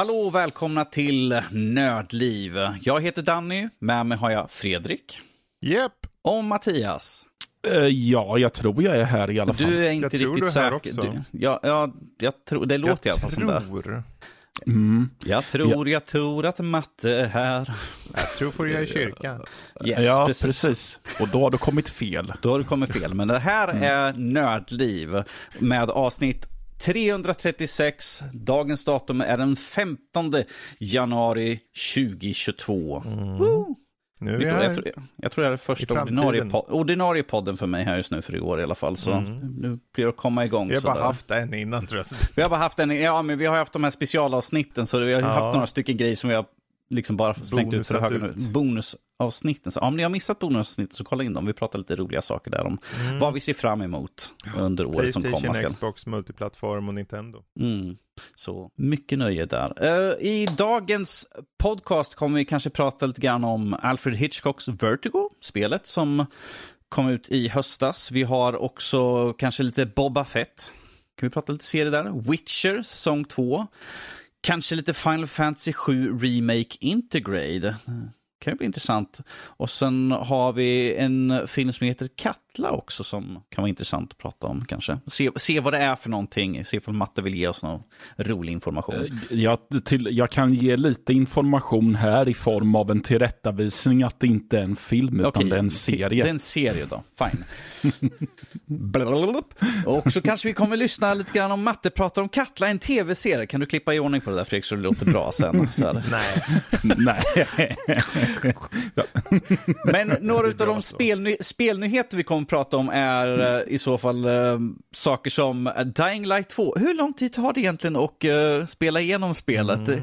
Hallå och välkomna till Nördliv. Jag heter Danny, med mig har jag Fredrik. Japp. Och Mattias. Uh, ja, jag tror jag är här i alla fall. Du är inte jag riktigt säker. Du, ja, ja, jag tror, det låter i alla fall som det. tror. Mm. Jag tror, jag tror att matte är här. Jag tror får jag i kyrkan. Yes, ja, precis. precis. Och då har du kommit fel. Då har du kommit fel. Men det här är Nördliv med avsnitt 336. Dagens datum är den 15 januari 2022. Woo! Nu är vi Jag, här. tror, jag tror det här är första ordinarie, po ordinarie podden för mig här just nu för i år i alla fall. Så nu blir det att komma igång. Vi har bara sådär. haft en innan tror jag. Vi har bara haft en, ja men vi har haft de här specialavsnitten så vi har Ja. haft några stycken grejer som vi har liksom bara slängt ut för nu. ut. Bonusavsnitten. Så om ni har missat bonusavsnittet så kolla in dem. Vi pratar lite roliga saker där om vad vi ser fram emot under året som komma Playstation. Xbox, multiplattform och Nintendo. Mm. Så mycket nöje där. Eh, I dagens podcast kommer vi kanske prata lite grann om Alfred Hitchcocks Vertigo, spelet som kom ut i höstas. Vi har också kanske lite Boba Fett. Kan vi prata lite serie där? Witcher, säsong 2. Kanske lite Final Fantasy 7 Remake Intergrade. Kan ju bli intressant. Och sen har vi en film som heter Katla också som kan vara intressant att prata om kanske. Se, se vad det är för någonting. Se om Matte vill ge oss någon rolig information. Eh, Jag, till, jag kan ge lite information här i form av en tillrättavisning att det inte är en film utan Okej, det är en serie. Det är en serie då, fine. Och så kanske vi kommer lyssna lite grann om Matte pratar om Katla, en tv-serie. Kan du klippa i ordning på det där Fredrik så det låter bra sen? Så här. Nej. Nej. Men några av de spelny spelnyheter vi kommer att prata om är eh, i så fall eh, saker som eh, Dying Light 2. Hur lång tid tar det egentligen att eh, spela igenom spelet? Det,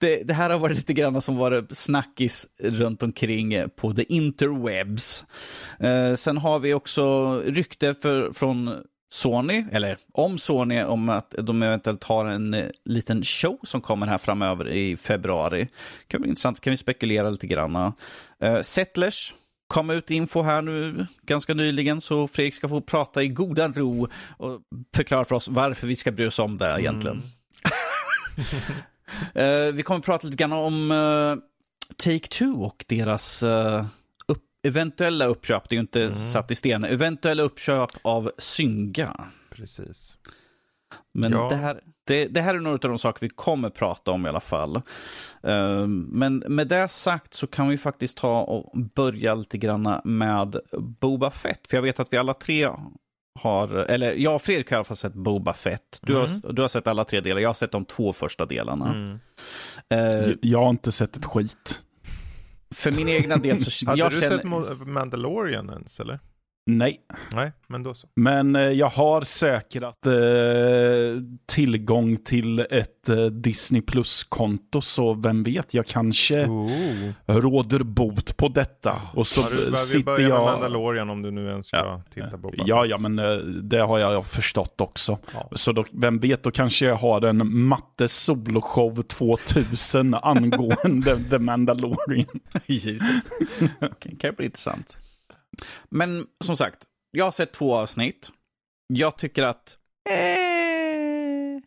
det, det här har varit lite grann som varit snackis runt omkring eh, på the interwebs. Eh, sen har vi också rykte för, från Sony, eller om Sony, om att de eventuellt har en eh, liten show som kommer här framöver i februari. kan bli intressant, kan vi spekulera lite grann. Uh, Settlers kom ut info här nu ganska nyligen, så Fredrik ska få prata i godan ro och förklara för oss varför vi ska bry oss om det egentligen. Eh, vi kommer prata lite grann om eh, Take-Two och deras eh, upp, eventuella uppköp, det är ju inte satt i sten, eventuella uppköp av Synga. Precis. Men Ja. det, här, det, det här är några av de saker vi kommer prata om i alla fall. Eh, men med det sagt så kan vi faktiskt ta och börja lite grann med Boba Fett. För jag vet att vi alla tre har, eller jag och Fredrik har i alla fall sett Boba Fett. Du, har, du har sett alla tre delar, jag har sett de två första delarna. Mm. Eh, Jag har inte sett ett skit. för min egna del så Hade jag du känner... sett Mandalorian ens eller? Nej. Nej, men då så. Men eh, jag har säkrat eh, tillgång till ett eh, Disney Plus-konto, så vem vet, jag kanske Ooh. råder bot på detta. Och så Ja, du, vi sitter börjar med jag... Mandalorian om du nu ens ska Ja. titta på Boba Ja, ja, men eh, det har jag förstått också. Ja. Så då, vem vet, då kanske jag har en matte soloshow 2000 angående The Mandalorian. Jesus. okay, kan bli intressant. Men som sagt, jag har sett två avsnitt. Jag tycker att... Eh,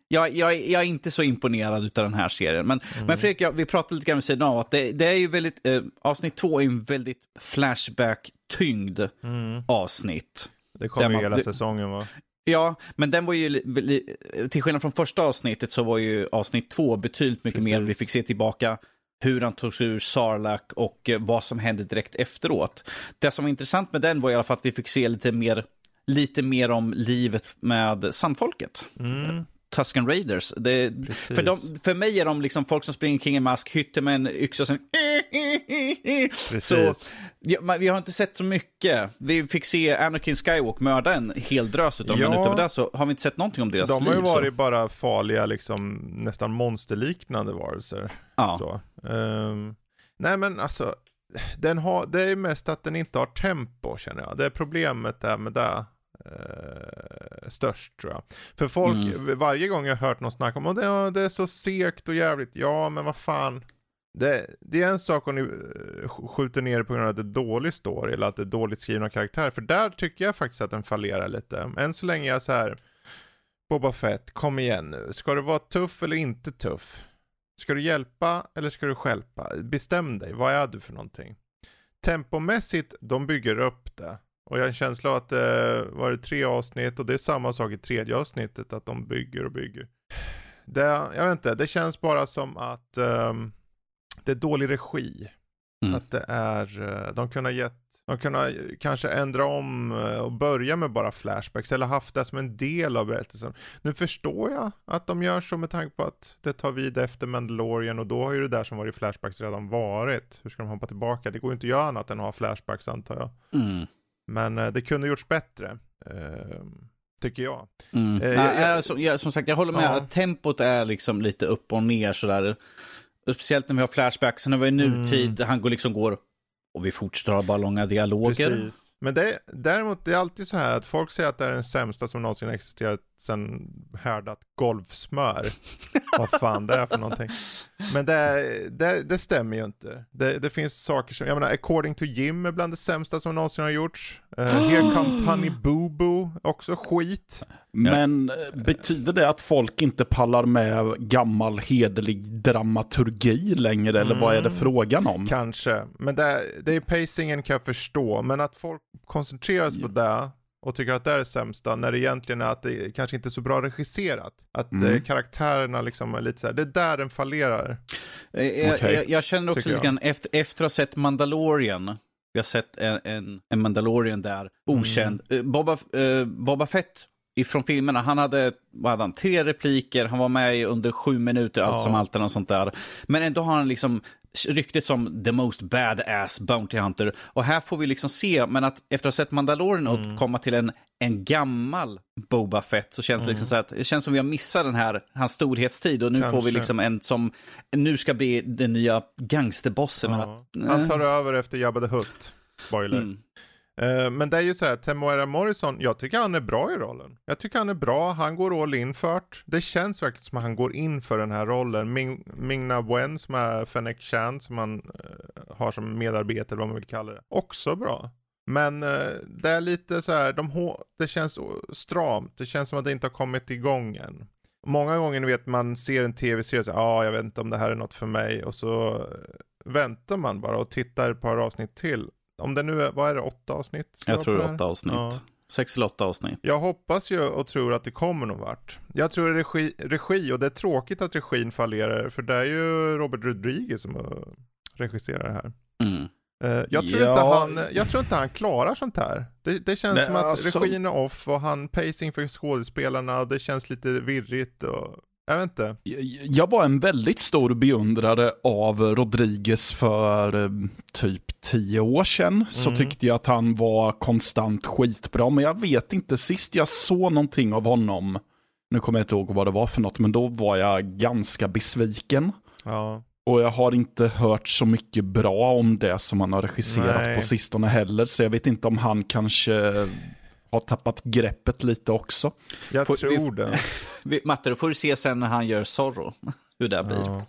jag, jag, jag är inte så imponerad av den här serien. Men, men Fredrik, jag, vi pratade lite grann vid sidan av att det, det är ju väldigt... Eh, avsnitt två är en väldigt flashback-tyngd Mm. avsnitt. Det kommer ju hela det- säsongen va? Ja, men den var ju, till skillnad från första avsnittet så var ju avsnitt två betydligt mycket Precis. mer. Vi fick se tillbaka hur han tog sig ur Sarlacc och eh, vad som hände direkt efteråt. Det som var intressant med den var i alla fall att vi fick se lite mer, lite mer om livet med sandfolket. Mm. Tusken Raiders. Det, för, de, för mig är de liksom folk som springer kring en mask, hytter med en yxa. Precis. Så, ja, vi har inte sett så mycket. Vi fick se Anakin Skywalker mörda en hel drös utav Ja. men utöver det så har vi inte sett någonting om deras De liv. har ju varit så. bara farliga, liksom nästan monsterliknande varelser. Ja. Ehm, nej men alltså, den har, det är mest att den inte har tempo känner jag. Det är problemet där med det. Eh, störst tror jag. För folk, Mm. varje gång jag hört någon snacka om att det, det är så segt och jävligt. Ja, men vad fan. Det, det är en sak om ni eh, sk- skjuter ner det på grund av att det är dålig story eller att det är dåligt skrivna karaktärer. För där tycker jag faktiskt att den fallerar lite. Än så länge är jag så här. Boba Fett, kom igen nu. Ska du vara tuff eller inte tuff? Ska du hjälpa eller ska du stjälpa? Bestäm dig, vad är du för någonting? Tempomässigt, de bygger upp det. Och jag har en känsla av att det var det tre avsnitt och det är samma sak i tredje avsnittet, att de bygger och bygger. Det, jag vet inte, det känns bara som att ehm, det är dålig regi. Mm. Att det är, eh, de kunde ha gett, de kunde ha kanske ändra om eh, och börja med bara flashbacks eller haft det som en del av berättelsen. Nu förstår jag att de gör så med tanke på att det tar vid efter Mandalorian och då har ju det där som var i flashbacks redan varit. Hur ska de hoppa tillbaka? Det går ju inte att göra annat än att ha flashbacks antar jag. Mm. Men eh, det kunde gjorts bättre. eh, tycker jag. Mm. Eh, Nej, jag- eh, som, som sagt, jag håller med. Ja. att Tempot är liksom lite upp och ner sådär. Speciellt när vi har flashbacks. När vi är i nutid, han går liksom går och vi fortsätter ha bara långa dialoger. Precis. Men det, däremot, det är alltid så här att folk säger att det är den sämsta som någonsin existerat sedan härdat golvsmör. Vad fan det är för någonting. Men det, det, det stämmer ju inte. Det, det finns saker som, jag menar, According to Jim är bland det sämsta som någonsin har gjorts. Uh, Here comes Honey Boo Boo, också skit. Men eh, betyder det att folk inte pallar med gammal hederlig dramaturgi längre? Eller vad är det Mm. frågan om? Kanske. Men det, det är pacingen kan jag förstå. Men att folk koncentrerar sig på det och tycker att det är det sämsta när det egentligen är att det kanske inte är så bra regisserat. Att Mm. eh, karaktärerna liksom är lite så här, det är där den fallerar. Eh, Jag, Okej. jag, jag känner också lite grann, efter, efter att ha sett Mandalorian, vi har sett en, en, en Mandalorian där, okänd. Mm. Eh, Boba, eh, Boba Fett ifrån filmerna, han hade, vad hade han, tre repliker, han var med i under sju minuter, allt Ja. som allt eller något sånt där. Men ändå har han liksom ryktet som the most badass Bounty Hunter. Och här får vi liksom se, men att efter att ha sett Mandalorian Mm. och komma till en, en gammal Boba Fett så känns det liksom så här att det känns som vi har missat den här, hans storhetstid och nu får vi Kanske. liksom en som nu ska bli den nya gangsterbossen. Men Ja. att, Han eh, tar över efter Jabba the Hutt. Spoiler. mm. Eh, men det är ju så här, Temuera Morrison, jag tycker han är bra i rollen. Jag tycker han är bra, han går all in för det. Känns verkligen som att han går in för den här rollen. Ming, Ming Wen som är Fennec Chan som han uh, har som medarbetare, eller vad man vill kalla det. Också bra. Men uh, det är lite så här, de det känns stramt. Det känns som att det inte har kommit igång än. Många gånger ni vet man ser en tv-serie och säger ja, jag vet inte om det här är något för mig. Och så väntar man bara och tittar ett par avsnitt till. Om det nu är, vad är det, åtta avsnitt? Jag tror det är åtta avsnitt. Ja. Sex eller åtta avsnitt. Jag hoppas ju och tror att det kommer någon vart. Jag tror regi, regi och det är tråkigt att regin fallerar för det är ju Robert Rodriguez som uh, regisserar det här. Mm. Eh, jag, tror Ja. inte han, jag tror inte han klarar sånt här. Det, det känns Nej, som att alltså- regin är off och han pacing för skådespelarna och det känns lite virrigt och jag vet inte. Jag var en väldigt stor beundrare av Rodriguez för eh, typ tio år sedan. Så Mm. tyckte jag att han var konstant skitbra. Men jag vet inte, sist jag såg någonting av honom, nu kommer jag inte ihåg vad det var för något, men då var jag ganska besviken. Ja. Och jag har inte hört så mycket bra om det som han har regisserat Nej. på sistone heller. Så jag vet inte om han kanske har tappat greppet lite också. Jag Får- vi- tror det. Vi- Matte, då får du se sen när han gör Zorro, hur det blir. Ja.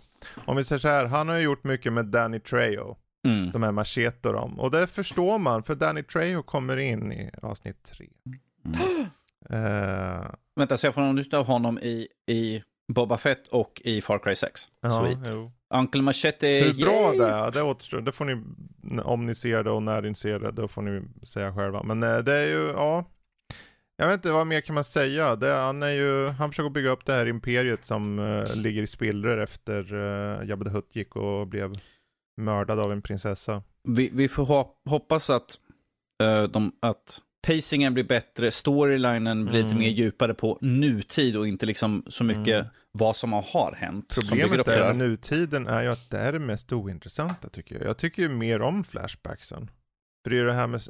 Om vi säger så här, han har ju gjort mycket med Danny Trejo. Mm. de här Machete och dem. Och det förstår man, för Danny Trejo kommer in i avsnitt tre. Eh, Vänta, så jag får någon av honom i, i Boba Fett och i Far Cry 6? ja, Sweet. jo. Uncle Machete, Hur bra yay! det är, det återstår. Det får ni, om ni ser det och när ni ser det, då får ni säga själva. Men eh, det är ju, ja. Jag vet inte, vad mer kan man säga? Det, han, är ju, han försöker bygga upp det här imperiet som eh, ligger i spillror efter uh, Jabba the Hutt gick och blev mördad av en prinsessa. Vi, vi får hop- hoppas att, eh, de, att pacingen blir bättre, storylinen blir lite Mm. mer djupare på nutid och inte liksom så mycket Mm. vad som har hänt. Problemet är med nutiden är ju att det är det mest ointressanta tycker jag. Jag tycker ju mer om flashbacksen. För det är det här med,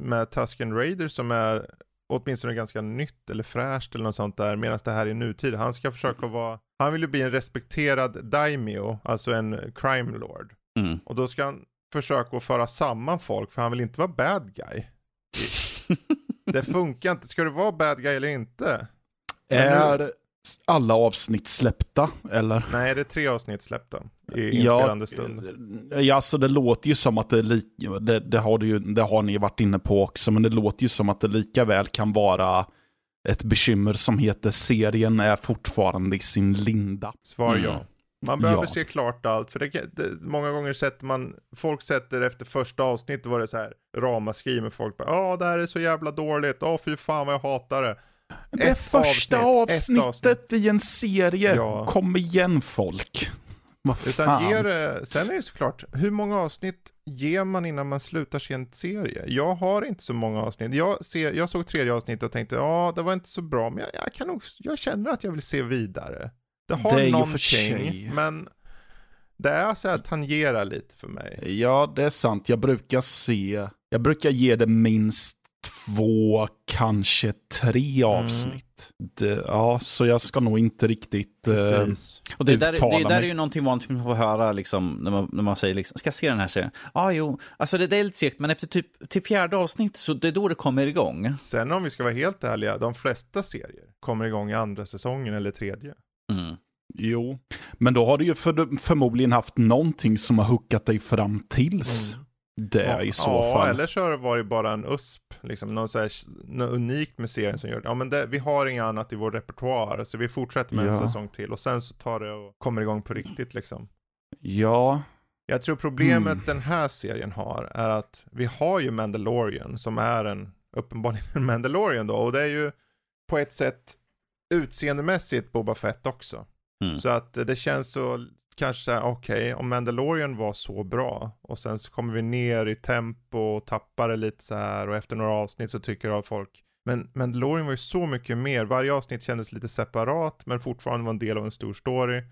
med Tusken Raider som är åtminstone ganska nytt eller fräscht eller något sånt där. Medan det här är nutid. Han ska försöka vara, han vill ju bli en respekterad daimyo, alltså en crime lord. Mm. Och då ska han försök att föra samman folk för han vill inte vara bad guy. Det funkar inte. Ska du vara bad guy eller inte? Är alla avsnitt släppta, eller? Nej, det är tre avsnitt släppta i inspelande stund. Ja, alltså det låter ju som att det, li- det, det, har ju, det har ni varit inne på också, men det låter ju som att det lika väl kan vara ett bekymmer som heter serien är fortfarande i sin linda. Svar Mm. ja. Man behöver Ja. se klart allt, för det, det, många gånger sätter man, folk sätter efter första avsnittet var det så här ramaskri med folk ja det här är så jävla dåligt, åh fy fan vad jag hatar det. Det Ett första avsnitt, avsnittet i en serie. Ja. Kom igen folk. Utan ger det, sen är det såklart, hur många avsnitt ger man innan man slutar se en serie? Jag har inte så många avsnitt. Jag, ser, jag såg tredje avsnittet och tänkte, ja det var inte så bra, men jag, jag, kan nog, jag känner att jag vill se vidare. Det har Det någonting, men det är så här tangerar lite för mig. Ja, det är sant. Jag brukar se, jag brukar ge det minst två, kanske tre Mm. avsnitt. Det, ja, så jag ska nog inte riktigt... eh. Och det där, det där är ju någonting vanligt man får höra liksom, när, man, när man säger liksom, ska jag se den här serien? Ja, ah, jo, alltså det, det är lite segt, men efter typ till fjärde avsnitt så det är då det kommer igång. Sen om vi ska vara helt ärliga, de flesta serier kommer igång i andra säsongen eller tredje. Mm. Jo, men då har du ju för, förmodligen haft någonting som har hookat dig fram tills det Ja, i så ja, fall. eller så har det bara en USP, liksom något, så här, något unikt med serien som gör ja men det, vi har inget annat i vår repertoar, så vi fortsätter med en Ja. säsong till och sen så tar det och kommer igång på riktigt liksom. Ja, Jag tror problemet Mm. den här serien har är att vi har ju Mandalorian som är en, uppenbarligen en Mandalorian då, och det är ju på ett sätt utseendemässigt Boba Fett också. Mm. Så att det känns så, kanske såhär, okej, om Mandalorian var så bra och sen så kommer vi ner i tempo och tappar det lite så här och efter några avsnitt så tycker av folk men Mandalorian var ju så mycket mer, varje avsnitt kändes lite separat men fortfarande var en del av en stor story.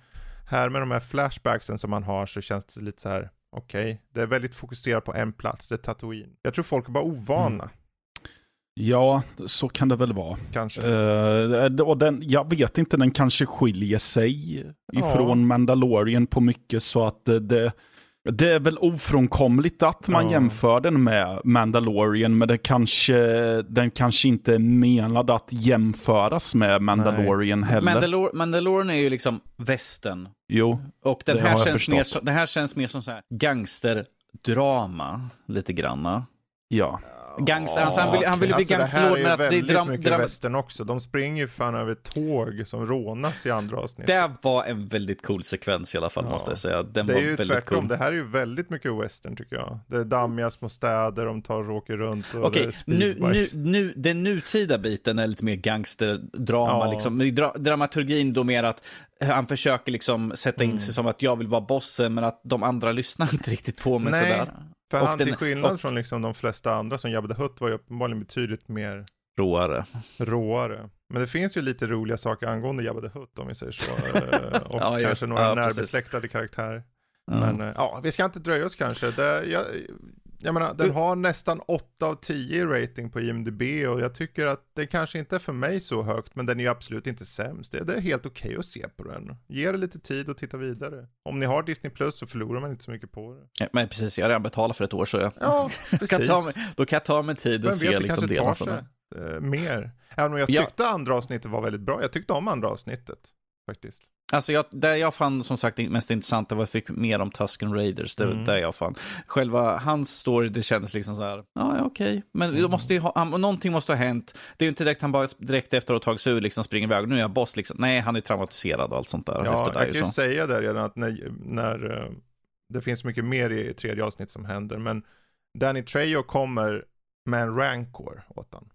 Här med de här flashbacksen som man har så känns det lite så här, okej, det är väldigt fokuserat på en plats, det är Tatooine. Jag tror folk är bara ovana, mm ja, så kan det väl vara. kanske. Eh, och den, jag vet inte, den kanske skiljer sig ifrån Mandalorian på mycket så att det, det, är väl ofrånkomligt att man Ja. jämför den med Mandalorian, men det kanske, den kanske inte är menad att jämföras med Mandalorian heller. Mandalor Mandalorian är ju liksom västern. jo, Och den Det här, har jag känns mer, den här känns mer som så här gangsterdrama, lite granna. ja. Gangster, alltså han vill, han vill ju bli Alltså, gangsterlord, men att det är dram, mycket dram, västern också. De springer ju fan över tåg som rånas i andra avsnitt. Det var en väldigt cool sekvens i alla fall, Ja. måste jag säga. Den Det var är ju tvärtom, cool. det här är ju väldigt mycket western tycker jag. Det är dammiga små städer, de tar och åker runt och Okej, nu, nu, nu, den nutida biten är lite mer gangsterdrama. Ja. Liksom. Men dra, dramaturgin då mer att han försöker liksom sätta in Mm. sig som att jag vill vara bossen, men att de andra lyssnar inte riktigt på mig Nej, sådär. För och han den- till skillnad och- från liksom de flesta andra som Jabba the Hutt var ju uppenbarligen betydligt mer Råare. råare. Men det finns ju lite roliga saker angående Jabba the Hutt om vi säger så. Eh, och Ja, kanske några ja, närbesläktade karaktärer. Ja. Men eh, ja, vi ska inte dröja oss kanske. Det, jag, jag menar, den har nästan 8 av 10 i rating på IMDB och jag tycker att det kanske inte är för mig så högt, men den är ju absolut inte sämst. Det, det är helt okej att se på den. Ge det lite tid och titta vidare. Om ni har Disney Plus så förlorar man inte så mycket på det. Ja, Men precis, jag har redan betalat för ett år så jag Ja, kan ta mig, då kan jag ta mig tid och Vem se vet, det liksom tar sig eh, mer. Även om jag Ja. tyckte andra avsnittet var väldigt bra. Jag tyckte om andra avsnittet, faktiskt. Alltså jag, det jag fann som sagt mest intressant var att jag fick mer om Tusken Raiders. Det Mm. det jag fann. Själva hans story, det kändes liksom så här, ja, okej. Men Mm. måste ha, han, någonting måste ha hänt. Det är ju inte direkt han bara direkt efter att ha tagit sig ur liksom springer iväg. Nu är jag boss liksom. Nej, han är traumatiserad och allt sånt där. Ja, efter det jag kan ju så. säga det redan att när, när eh, det finns mycket mer i tredje avsnitt som händer, men Danny Trejo kommer med en rancor åt han.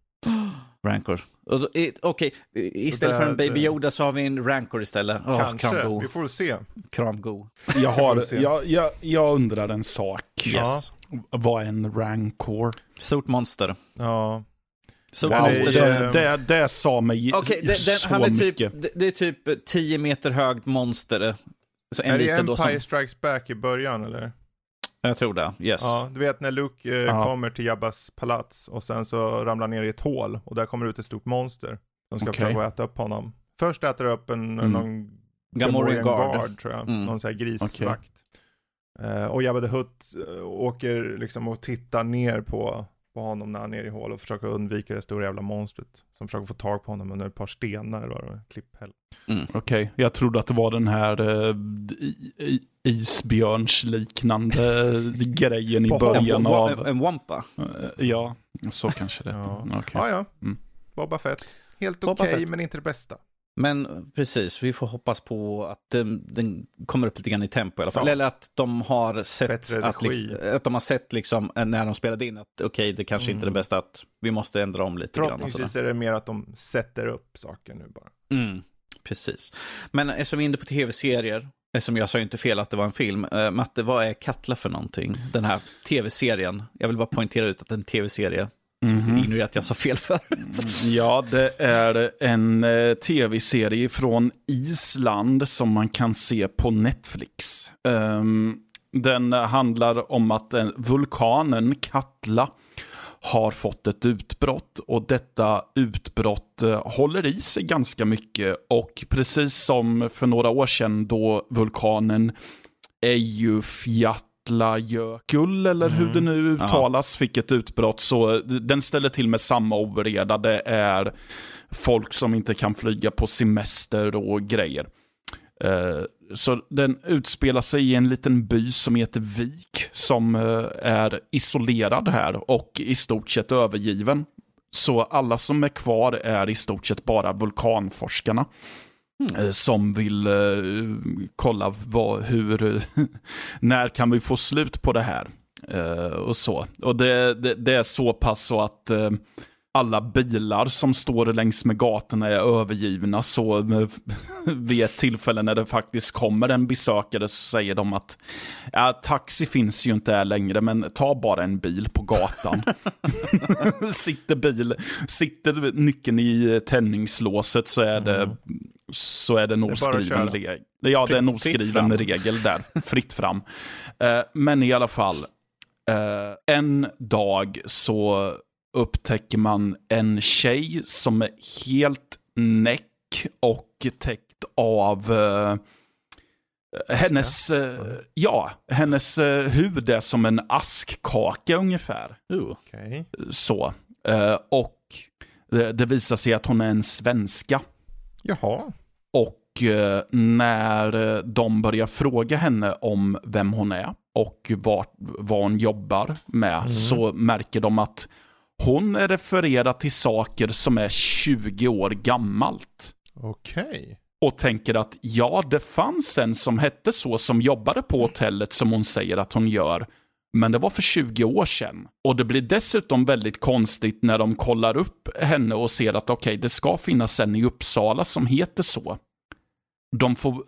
Rancor. Och då- i- Okej, i- istället där- för en Baby det- Yoda så har vi en Rancor istället. Åh, Kanske, kramgo. vi får väl se. Kramgo. Jag, har, jag, jag, jag undrar en sak. Yes. Vad är en rancor? Stort monster. Ja, Wow, det- det, det, det sa mig Okej, det, så han är typ, mycket. det, det är typ 10 meter högt monster. Så en är det liten då Empire som, Strikes Back i början eller? Jag tror det, yes. Ja, du vet när Luke eh, kommer till Jabbas palats och sen så ramlar ner i ett hål och där kommer ut ett stort monster. Som ska Okej. försöka äta upp honom. Först äter det upp en, Mm. någon Gamorrean Guard. tror jag. Mm. Någon sån här grisvakt. Eh, och Jabba the Hutt eh, åker liksom och tittar ner på, på honom när han är i hål och försöker undvika det stora jävla monstret. Som försöker få tag på honom under ett par stenar eller vad det var, klipphäll. Mm. Okej, jag trodde att det var den här uh, isbjörnsliknande grejen i början En, av... en wampa. Eh, ja, så kanske det Ja. ja. Okej. Ja, ja. Mm. Boba Fett. Helt okej, Fett. men inte det bästa. Men precis, vi får hoppas på att den, den kommer upp lite grann i tempo i alla fall. Ja. Eller att de har sett, att, liksom, att de har sett liksom, eh, när de spelade in att okej, det kanske inte är Mm. det bästa, att vi måste ändra om lite grann. Förhoppningsvis är det mer att de sätter upp saker nu bara. Mm, precis. Men eftersom vi är inne på tv-serier, eftersom jag sa ju inte fel att det var en film. Eh, Matte, vad är Katla för någonting? Den här tv-serien. Jag vill bara poängtera ut att det är en tv-serie. Mhm. Mm. att jag sa fel förut. Ja, det är en eh, tv-serie från Island som man kan se på Netflix. Ehm, den handlar om att eh, vulkanen Katla har fått ett utbrott och detta utbrott eh, håller i sig ganska mycket och precis som för några år sedan då vulkanen Eyjafjallajökull eller hur Mm. det nu uttalas fick ett utbrott så den ställer till med samma oreda. Det är folk som inte kan flyga på semester och grejer. Eh, Så den utspelar sig i en liten by som heter Vik, som eh, är isolerad här och i stort sett övergiven. Så alla som är kvar är i stort sett bara vulkanforskarna. Eh, Som vill eh, kolla vad, hur, när kan vi få slut på det här? Eh, och så. Och det, det, det är så pass så att eh, alla bilar som står längs med gatorna är övergivna. Så eh, vid ett tillfälle när det faktiskt kommer en besökare så säger de att ja, taxi finns ju inte här längre, men ta bara en bil på gatan. sitter, bil, sitter nyckeln i tändningslåset så är det, så är det en oskriven regel. Ja, det är en oskriven regel där. Fritt fram. Eh, men i alla fall, eh, en dag så upptäcker man en tjej som är helt näck och täckt av eh, hennes, eh, ja, hennes eh, hud är som en askkaka ungefär. Uh. Okej. Så. Eh, och det, det visar sig att hon är en svenska. Jaha. Och eh, när eh, de börjar fråga henne om vem hon är och vad, vad hon jobbar med så märker de att hon är refererad till saker som är 20 år gammalt. Okej. Och tänker att ja, det fanns en som hette så som jobbade på hotellet som hon säger att hon gör. Men det var för 20 år sedan. Och det blir dessutom väldigt konstigt när de kollar upp henne och ser att okej, det ska finnas en i Uppsala som heter så. De får,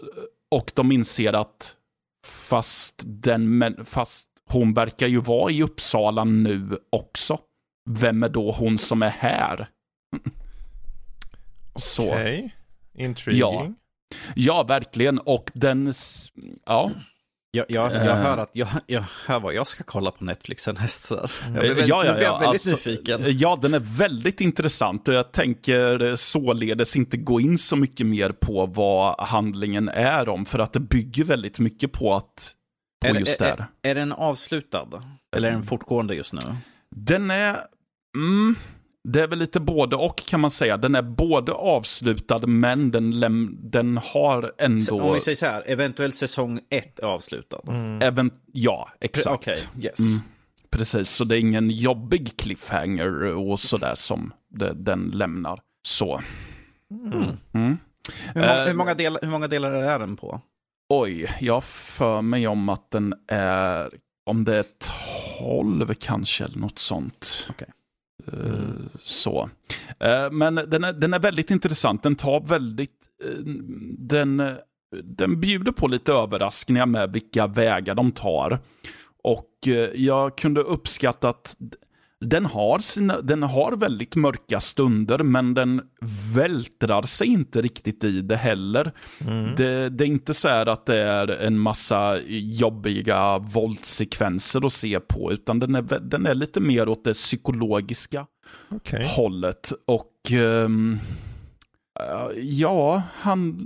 och de inser att fast, den, fast hon verkar ju vara i Uppsala nu också. Vem är då hon som är här? Okej. Intriguing. Ja, verkligen. Och den... Ja. Jag, jag, jag, Eh. hör att, jag, jag hör vad jag ska kolla på Netflix härnäst. Så. Jag Eh, blev väldigt, ja, ja, blev ja, väldigt alltså, nyfiken. Ja, den är väldigt intressant och jag tänker eh, således inte gå in så mycket mer på vad handlingen är om, för att det bygger väldigt mycket på att på Är, just är, det är, är den avslutad? Eller är den fortgående just nu? Den är... Mm, det är väl lite både och kan man säga. Den är både avslutad, men den, läm, den har ändå... Om vi säger så här, eventuellt säsong ett är avslutad. Även, ja, exakt. Okej, yes. Mm. Precis, så det är ingen jobbig cliffhanger och sådär som det, den lämnar. Så. Mm. Mm. Hur, många, Eh, hur, många del, hur många delar är den på? Oj, jag för mig om att den är, om det är 12 kanske eller något sånt. Okej. Mm. Så. Eh, men den är, den är väldigt intressant. Den tar väldigt, eh, den, den bjuder på lite överraskningar med vilka vägar de tar. Och jag kunde uppskatta att den har, sina, den har väldigt mörka stunder, men den vältrar sig inte riktigt i det heller. Mm. Det, det är inte så här att det är en massa jobbiga våldssekvenser att se på, utan den är, den är lite mer åt det psykologiska Okej. hållet. Och eh, ja, han...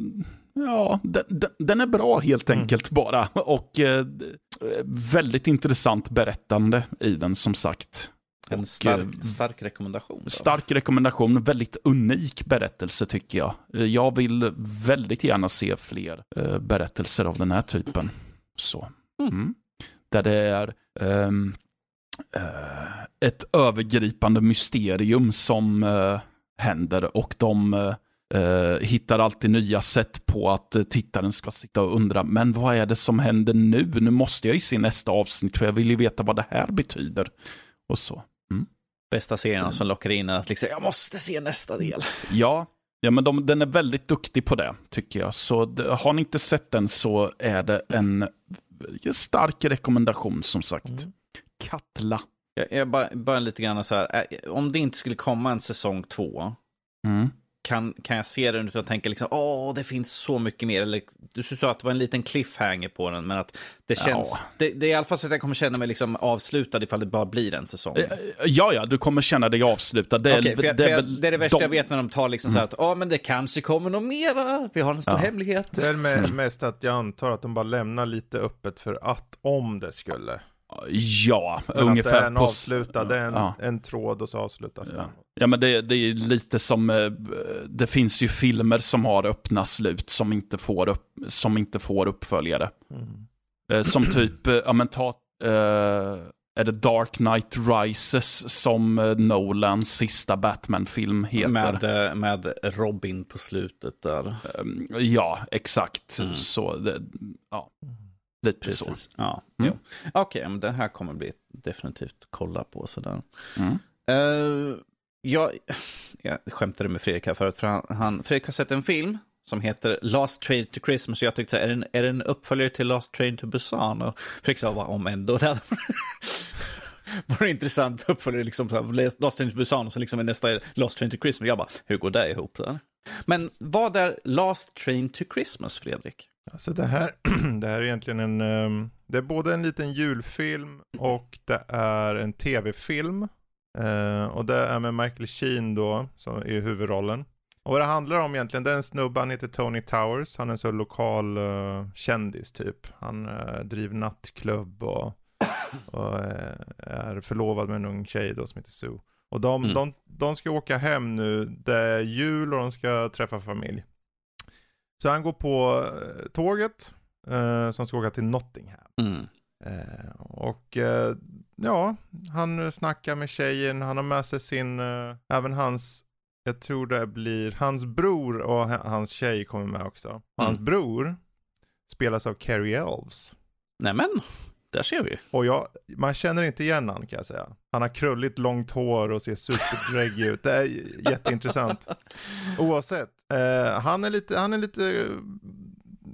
Ja, den, den, är bra helt Mm. enkelt bara. Och eh, väldigt intressant berättande i den som sagt. En stark, eh, stark rekommendation. då. Stark rekommendation, väldigt unik berättelse tycker jag. Eh, Jag vill väldigt gärna se fler eh, berättelser av den här typen. Så. Mm. Där det är ehm, eh, ett övergripande mysterium som eh, händer och de eh, hittar alltid nya sätt på att tittaren ska sitta och undra, men vad är det som händer nu? Nu måste jag ju se nästa avsnitt för jag vill ju veta vad det här betyder. Och så. Bästa serien som lockar in att liksom, jag måste se nästa del. Ja, ja men de, den är väldigt duktig på det, tycker jag. Så har ni inte sett den så är det en stark rekommendation, som sagt. Katla. Jag, jag bara, bara lite grann så här, eh, om det inte skulle komma en säsong två, Mm. Kan, kan jag se den utan att tänka liksom, åh, det finns så mycket mer. Eller, du sa att det var en liten cliffhanger på den, men att det känns, Ja. det, det är i alla fall så att jag kommer känna mig liksom avslutad ifall det bara blir en säsong. Eh, Ja, ja, du kommer känna dig avslutad. Det, är- Okej, för jag, det för jag, det är det värsta de- jag vet när de tar liksom så här att, ja men det kanske kommer något mera, vi har en stor Ja. hemlighet. Det är med, mest att jag antar att de bara lämnar lite öppet för att om det skulle. Ja, Men att det ungefär är en på... avslutad, det är en, Ja. en tråd och så avslutas den. Ja. ja, men det, det är lite som... eh, Det finns ju filmer som har öppna slut som inte får, upp, som inte får uppföljare. Mm. Eh, Som typ, eh, ja men ta... eh, Är det Dark Knight Rises som Nolans sista Batman-film heter? Med, med Robin på slutet där. Ehm, Ja, exakt. Mm. Så, det, ja. Lite så. Precis. Ja, Mm. Okej, men den här kommer bli definitivt kolla på sådär. Mm. Uh, jag, jag skämtade med Fredrik här förut, för han, han, Fredrik har sett en film som heter Last Train to Christmas. Jag tyckte så här, är, det en, är det en uppföljare till Last Train to Busan? Och Fredrik sa, vad om ändå? Det varit en intressant uppföljare, liksom, så här, Last Train to Busan och så liksom nästa Last Train to Christmas. Jag bara, hur går det ihop? Där? Men vad är Last Train to Christmas, Fredrik? Alltså det här, det här är egentligen en, ehm, det är både en liten julfilm och det är en tv-film. Eh, och det är med Michael Sheen då, som är huvudrollen. Och vad det handlar om egentligen, det är en snubbe, han heter Tony Towers, han är en så lokal eh, kändis typ. Han eh, driver nattklubb och, och är förlovad med en ung tjej då som heter Sue. Och de, Mm. de, de ska åka hem nu, det är jul och de ska träffa familj. Så han går på eh, tåget eh, som ska åka till Nottingham. Mm. Eh, och eh, ja, han snackar med tjejen, han har med sig sin, eh, även hans, jag tror det blir, hans bror och ha- hans tjej kommer med också. Hans Mm. bror spelas av Carrie Elves. Nämen, där ser vi. Och jag, man känner inte igen han kan jag säga. Han har krulligt långt hår och ser superdräggig ut. Det är jätteintressant. Oavsett, eh, han är lite, han är lite,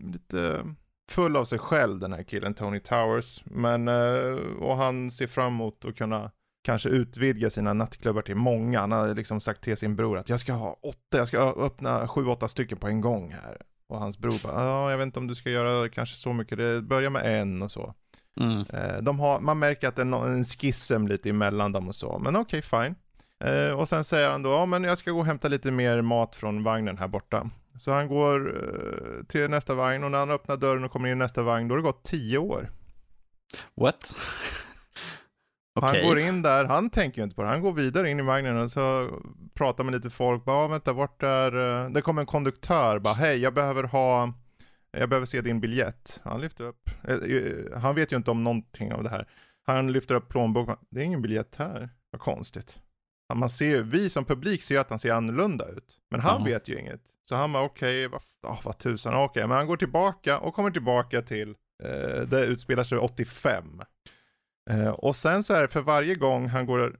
lite full av sig själv den här killen Tony Towers. Men, eh, och han ser fram emot att kunna kanske utvidga sina nattklubbar till många. Han har liksom sagt till sin bror att jag ska ha åtta, jag ska öppna sju, åtta stycken på en gång här. Och hans bror bara, ja, jag vet inte om du ska göra kanske så mycket, det börjar med en och så. Mm. Eh, De har, man märker att det är en skissem lite emellan dem och så, men okej, fine. Eh, och sen säger han då, ja men jag ska gå och hämta lite mer mat från vagnen här borta. Så han går eh, till nästa vagn och när han öppnar dörren och kommer in i nästa vagn, då har det gått tio år. What? Han går in där, han tänker ju inte på det, han går vidare in i vagnen och så pratar med lite folk, bara, "Ja, vänta, vart är, eh," det kommer en konduktör, bara, hej, jag behöver ha, jag behöver se din biljett. Han lyfter upp, eh, eh, han vet ju inte om någonting av det här. Han lyfter upp plånboken, det är ingen biljett här, vad konstigt. Man ser, vi som publik ser att han ser annorlunda ut, men han Ja. vet ju inget. Så han bara, okej, vad, oh, vad tusan, okej, men han går tillbaka och kommer tillbaka till, eh, det utspelar sig 85. Eh, och sen så är det för varje gång han går,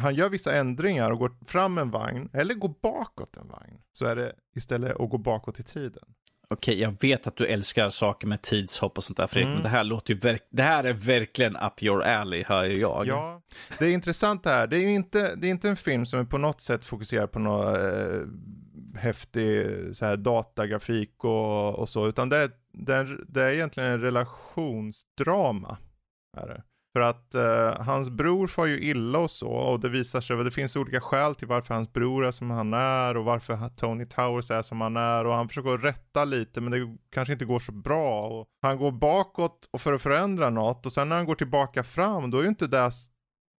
han gör vissa ändringar och går fram en vagn, eller går bakåt en vagn, så är det istället att gå bakåt i tiden. Okej, jag vet att du älskar saker med tidshopp och sånt där Fredrik, Mm. men det här låter ju verk- det här är verkligen up your alley, hör ju jag. Ja, det är intressant det här. Det är ju inte, det är inte en film som är på något sätt fokuserar på någon eh, häftig så här, datagrafik och, och så, utan det är, det, är, det är egentligen en relationsdrama. Är det. För att eh, hans bror får ju illa och så och det visar sig att det finns olika skäl till varför hans bror är som han är och varför Tony Towers är som han är och han försöker rätta lite men det kanske inte går så bra och han går bakåt och för att förändra något och sen när han går tillbaka fram då är ju inte det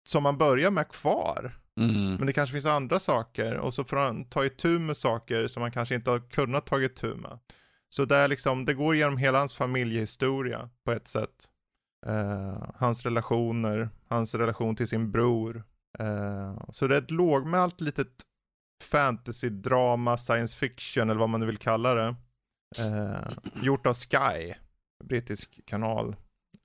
som man börjar med kvar. Mm. Men det kanske finns andra saker och så får han ta itu med saker som man kanske inte har kunnat ta itu med. Så det är liksom, det går genom hela hans familjehistoria på ett sätt. Eh, hans relationer, hans relation till sin bror. Eh, så det är ett lågmält litet fantasy, drama, science fiction eller vad man nu vill kalla det. Eh, gjort av Sky, brittisk kanal.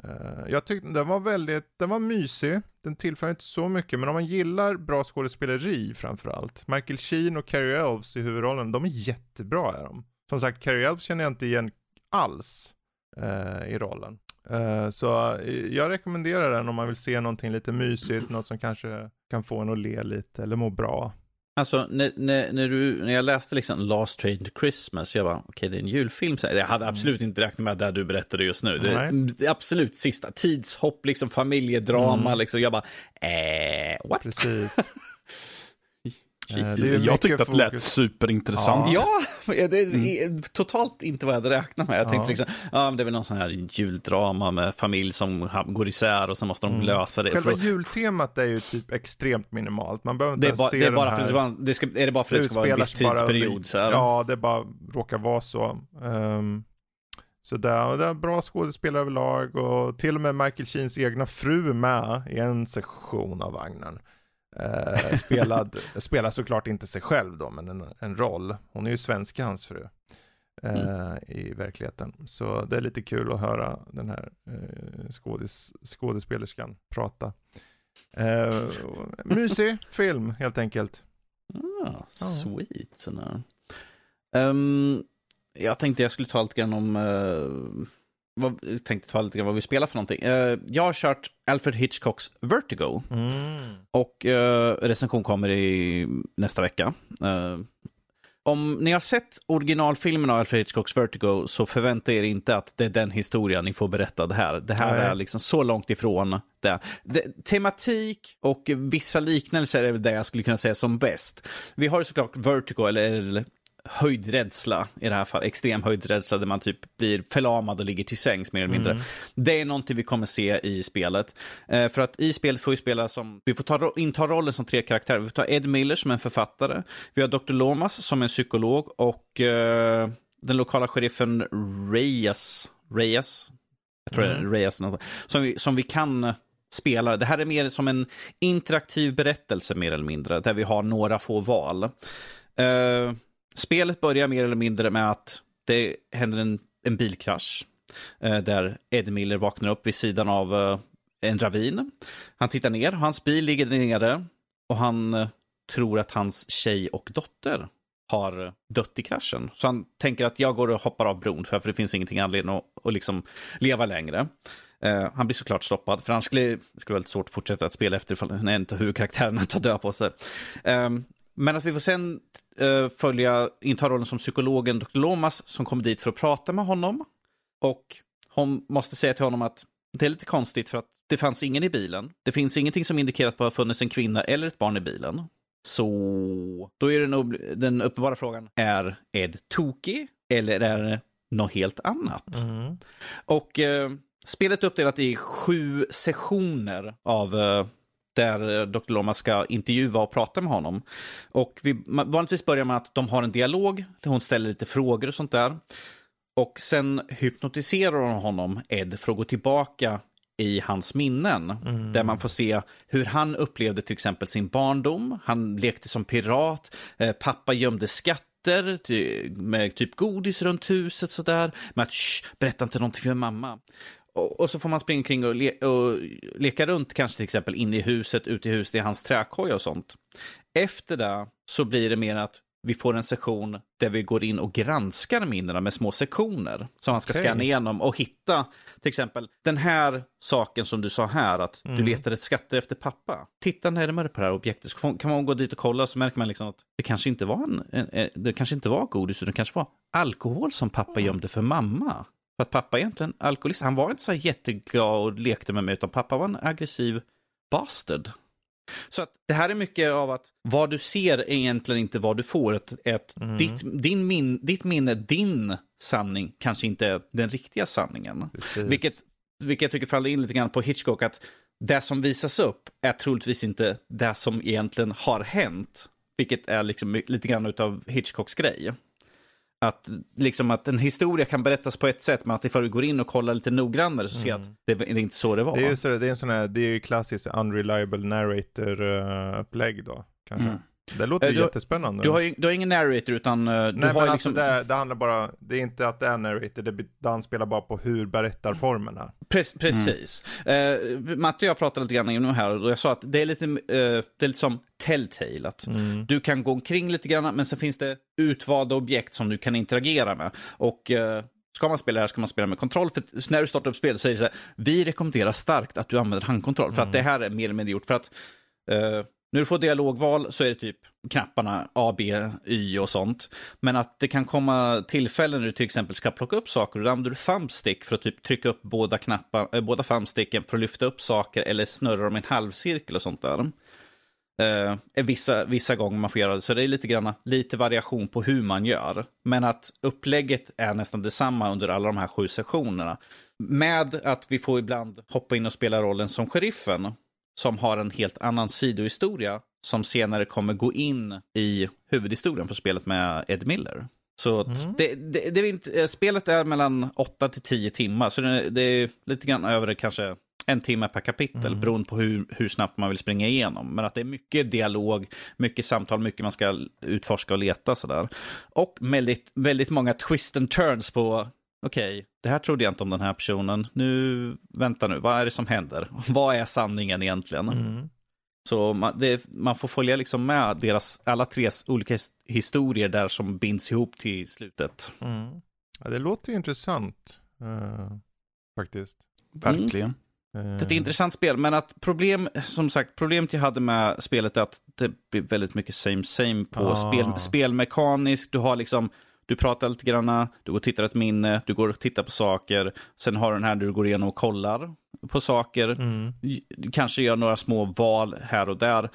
Eh, jag tyckte den var väldigt, den var mysig. Den tillför inte så mycket, men om man gillar bra skådespeleri framförallt. Michael Sheen och Carrie Elves i huvudrollen, de är jättebra är de. Som sagt, Carrie Elves känner jag inte igen alls eh, i rollen. Uh, så uh, jag rekommenderar den om man vill se någonting lite mysigt, något som kanske kan få en att le lite eller må bra. Alltså, när, när, när, du, när jag läste liksom Last Train to Christmas, jag bara, okej, okay, det är en julfilm. Jag hade absolut inte räknat med det du berättade just nu. Det absolut sista, tidshopp, liksom familjedrama, mm. liksom. Jag bara, eh, what? Precis. Jesus. Jag tyckte att det lät superintressant. Ja, ja det är mm. totalt inte vad jag hade räknat med. Jag tänkte ja. liksom, ja, det är väl någon sån här juldrama med familj som går isär och så måste de mm. lösa det. Själva för... jultemat är ju typ extremt minimalt. Man behöver inte det är bara, se det är bara här... för att det ska, är det bara för att det ska vara en viss tidsperiod? Så här? Ja, det bara råkar vara så. Um, så det, det är bra skådespelare överlag och till och med Michael Sheens egna fru med i en sektion av vagnen. Eh, spelad, spelar såklart inte sig själv då, men en, en roll. Hon är ju svenska, hans fru. Eh, mm. i verkligheten. Så det är lite kul att höra den här eh, skådis, skådespelerskan prata. Eh, mysig film helt enkelt. Ah, sweet. Ja. Um, jag tänkte jag skulle ta lite grann om uh, vad, tänkte ta lite grann vad vi spelar för någonting. Uh, jag har kört Alfred Hitchcocks Vertigo. Mm. Och uh, recension kommer i nästa vecka. Uh, om ni har sett originalfilmen av Alfred Hitchcocks Vertigo så förvänta er inte att det är den historien ni får berättad här. Det här Nej. är liksom så långt ifrån det. det. Tematik och vissa liknelser är det jag skulle kunna säga som bäst. Vi har såklart Vertigo, eller höjdrädsla i det här fallet, extrem höjdrädsla där man typ blir förlamad och ligger till sängs mer eller mindre. Mm. Det är någonting vi kommer se i spelet. Eh, för att i spelet får vi spela som, vi får ta, inta rollen som tre karaktärer. Vi får ta Ed Miller som en författare, vi har Dr. Lomas som en psykolog och eh, den lokala sheriffen Reyes, Reyes, jag tror mm. det är Reyes, som vi, som vi kan spela. Det här är mer som en interaktiv berättelse mer eller mindre, där vi har några få val. Uh, Spelet börjar mer eller mindre med att det händer en, en bilkrasch eh, där Ed Miller vaknar upp vid sidan av eh, en ravin. Han tittar ner, hans bil ligger nere och han eh, tror att hans tjej och dotter har dött i kraschen. Så han tänker att jag går och hoppar av bron för, det finns ingenting anledning att, att liksom leva längre. Uh, han blir såklart stoppad, för annars skulle det vara väldigt svårt att fortsätta att spela efter när inte huvudkaraktärerna tar död på sig. Um, men att vi får sen uh, följa, inta rollen som psykologen Dr. Lomas som kommer dit för att prata med honom. Och hon måste säga till honom att det är lite konstigt för att det fanns ingen i bilen. Det finns ingenting som indikerar att det har funnits en kvinna eller ett barn i bilen. Så då är den, den uppenbara frågan, är Ed tokig eller är det något helt annat? Mm. Och eh, spelet är uppdelat i sju sessioner av eh, där eh, Dr. Loma ska intervjua och prata med honom. Och vi, vanligtvis börjar man att de har en dialog, där hon ställer lite frågor och sånt där. Och sen hypnotiserar hon honom, Ed, för att gå tillbaka i hans minnen. Mm. Där man får se hur han upplevde till exempel sin barndom. Han lekte som pirat, eh, pappa gömde skatter med typ godis runt huset sådär. Med att berätta inte någonting för mamma. Och, så får man springa kring och, le och leka runt, kanske till exempel inne i huset, ute i huset, i hans träkoj och sånt. Efter det så blir det mer att vi får en session där vi går in och granskar minnena med små sektioner. Som man ska okay. scanna igenom och hitta till exempel den här saken som du sa här, att mm. du letar ett skatter efter pappa. Titta närmare på det här objektet, så kan man gå dit och kolla så märker man liksom att det kanske inte var, en, en, en det kanske inte var godis, utan det kanske var alkohol som pappa mm. gömde för mamma. För att pappa är egentligen alkoholist. Han var inte så jätteglad och lekte med mig, utan pappa var en aggressiv bastard. Så att det här är mycket av att vad du ser är egentligen inte vad du får. Ett, ett, mm. ditt, din min, ditt minne, din sanning, kanske inte är den riktiga sanningen. Vilket, vilket jag tycker faller in lite grann på Hitchcock, att det som visas upp är troligtvis inte det som egentligen har hänt. Vilket är liksom lite grann av Hitchcocks grej. Att, liksom att en historia kan berättas på ett sätt, men att ifall du går in och kollar lite noggrannare så ser mm. att det, det, är inte så det var. Det är ju så, det är en sån här, det är ju klassiskt unreliable narrator-upplägg då, kanske. Mm. Det låter du, jättespännande. Du har, du har ingen narrator utan uh, du Nej, men liksom... alltså det, det, handlar bara, det är inte att det är narrator, det, det spelar bara på hur berättarformen är. Pre precis. Mm. Uh, Matte och jag pratade lite grann inom här och jag sa att det är lite, uh, det är lite som Telltale. Att mm. Du kan gå omkring lite grann men sen finns det utvalda objekt som du kan interagera med. Och uh, Ska man spela det här ska man spela med kontroll. För när du startar upp spelet så säger det så här, vi rekommenderar starkt att du använder handkontroll. För mm. att det här är mer eller mindre gjort för att uh, när du får dialogval så är det typ knapparna A, B, Y och sånt. Men att det kan komma tillfällen när du till exempel ska plocka upp saker och då använder du thumbstick för att typ trycka upp båda, knappar, äh, båda thumbsticken för att lyfta upp saker eller snurra dem i en halvcirkel och sånt där. Uh, vissa, vissa gånger man får göra det, så det är lite grann lite variation på hur man gör. Men att upplägget är nästan detsamma under alla de här sju sessionerna. Med att vi får ibland hoppa in och spela rollen som sheriffen som har en helt annan sidohistoria som senare kommer gå in i huvudhistorien för spelet med Ed Miller. Så mm. det, det, det, är inte, spelet är mellan 8 till 10 timmar, så det, det, är lite grann över kanske en timme per kapitel, mm. beroende på hur, hur snabbt man vill springa igenom. Men att det är mycket dialog, mycket samtal, mycket man ska utforska och leta sådär. Och väldigt, väldigt många twist and turns på okej, okay, det här trodde jag inte om den här personen. Nu, vänta nu, vad är det som händer? Vad är sanningen egentligen? Mm. Så man, det, man, får följa liksom med deras, alla tre olika historier där som binds ihop till slutet. Mm. Ja, det låter ju intressant, uh, faktiskt. Verkligen. Mm. Det är ett intressant spel, men att problem, som sagt, problemet jag hade med spelet är att det blir väldigt mycket same same på ah. spel, spelmekaniskt. Du har liksom du pratar lite grann, du går och tittar ett minne, du går och tittar på saker. Sen har du den här där du går igenom och kollar på saker. Mm. Kanske gör några små val här och där.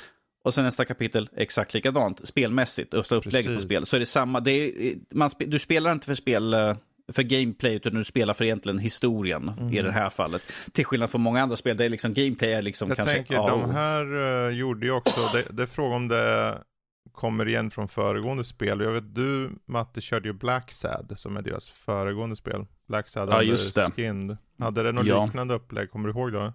Och sen nästa kapitel, exakt likadant, spelmässigt, och så upplägg på spel. Så är det samma, det är, man, du spelar inte för spel eh, för gameplay, utan du spelar för egentligen historien mm. i det här fallet. Till skillnad från många andra spel, där liksom gameplay är liksom jag kanske... Jag tänker, oh. de här uh, gjorde ju också, det, det är frågan om det kommer igen från föregående spel. Jag vet du Matte körde ju Black Sad som är deras föregående spel. Black Sad ja, just det. Skinned. Hade det något ja. liknande upplägg? Kommer du ihåg det?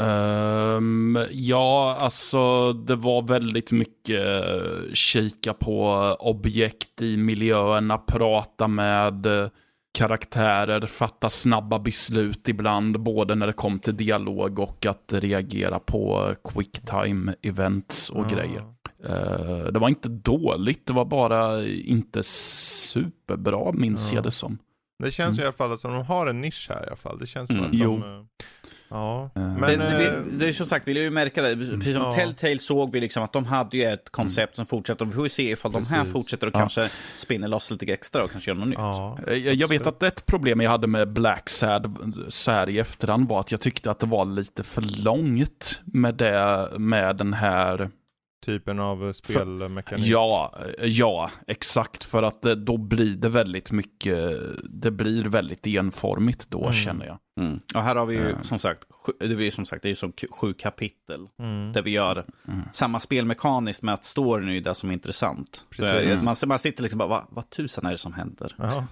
Um, ja, alltså det var väldigt mycket uh, kika på objekt i miljöerna, prata med uh, karaktärer, fatta snabba beslut ibland, både när det kom till dialog och att reagera på quick time events och ja. grejer. Uh, det var inte dåligt, det var bara inte superbra minns ja. jag det som. Det känns mm. i alla fall som de har en nisch här i alla fall. Det känns som mm. att de... Jo. Eh, ja, uh, men... Det, det, det, är som sagt, vi vill ju märka det. Precis som ja. Telltale såg vi liksom att de hade ju ett koncept mm. som fortsätter. Vi får ju se ifall Precis. de här fortsätter och ja. kanske spinner loss lite extra och kanske gör något nytt. Ja, jag, jag vet att ett problem jag hade med Black Sad, Sad i efterhand var att jag tyckte att det var lite för långt med, det, med den här typen av spelmekanik. Ja, ja, exakt. För att då blir det väldigt mycket, det blir väldigt enformigt då mm. känner jag. Mm. Och här har vi ju mm. som sagt, det blir som sagt, det är som sju kapitel. Mm. Där vi gör mm. samma spelmekaniskt med att storyn är det som är intressant. Man, man sitter liksom bara, vad, vad tusan är det som händer? Ja.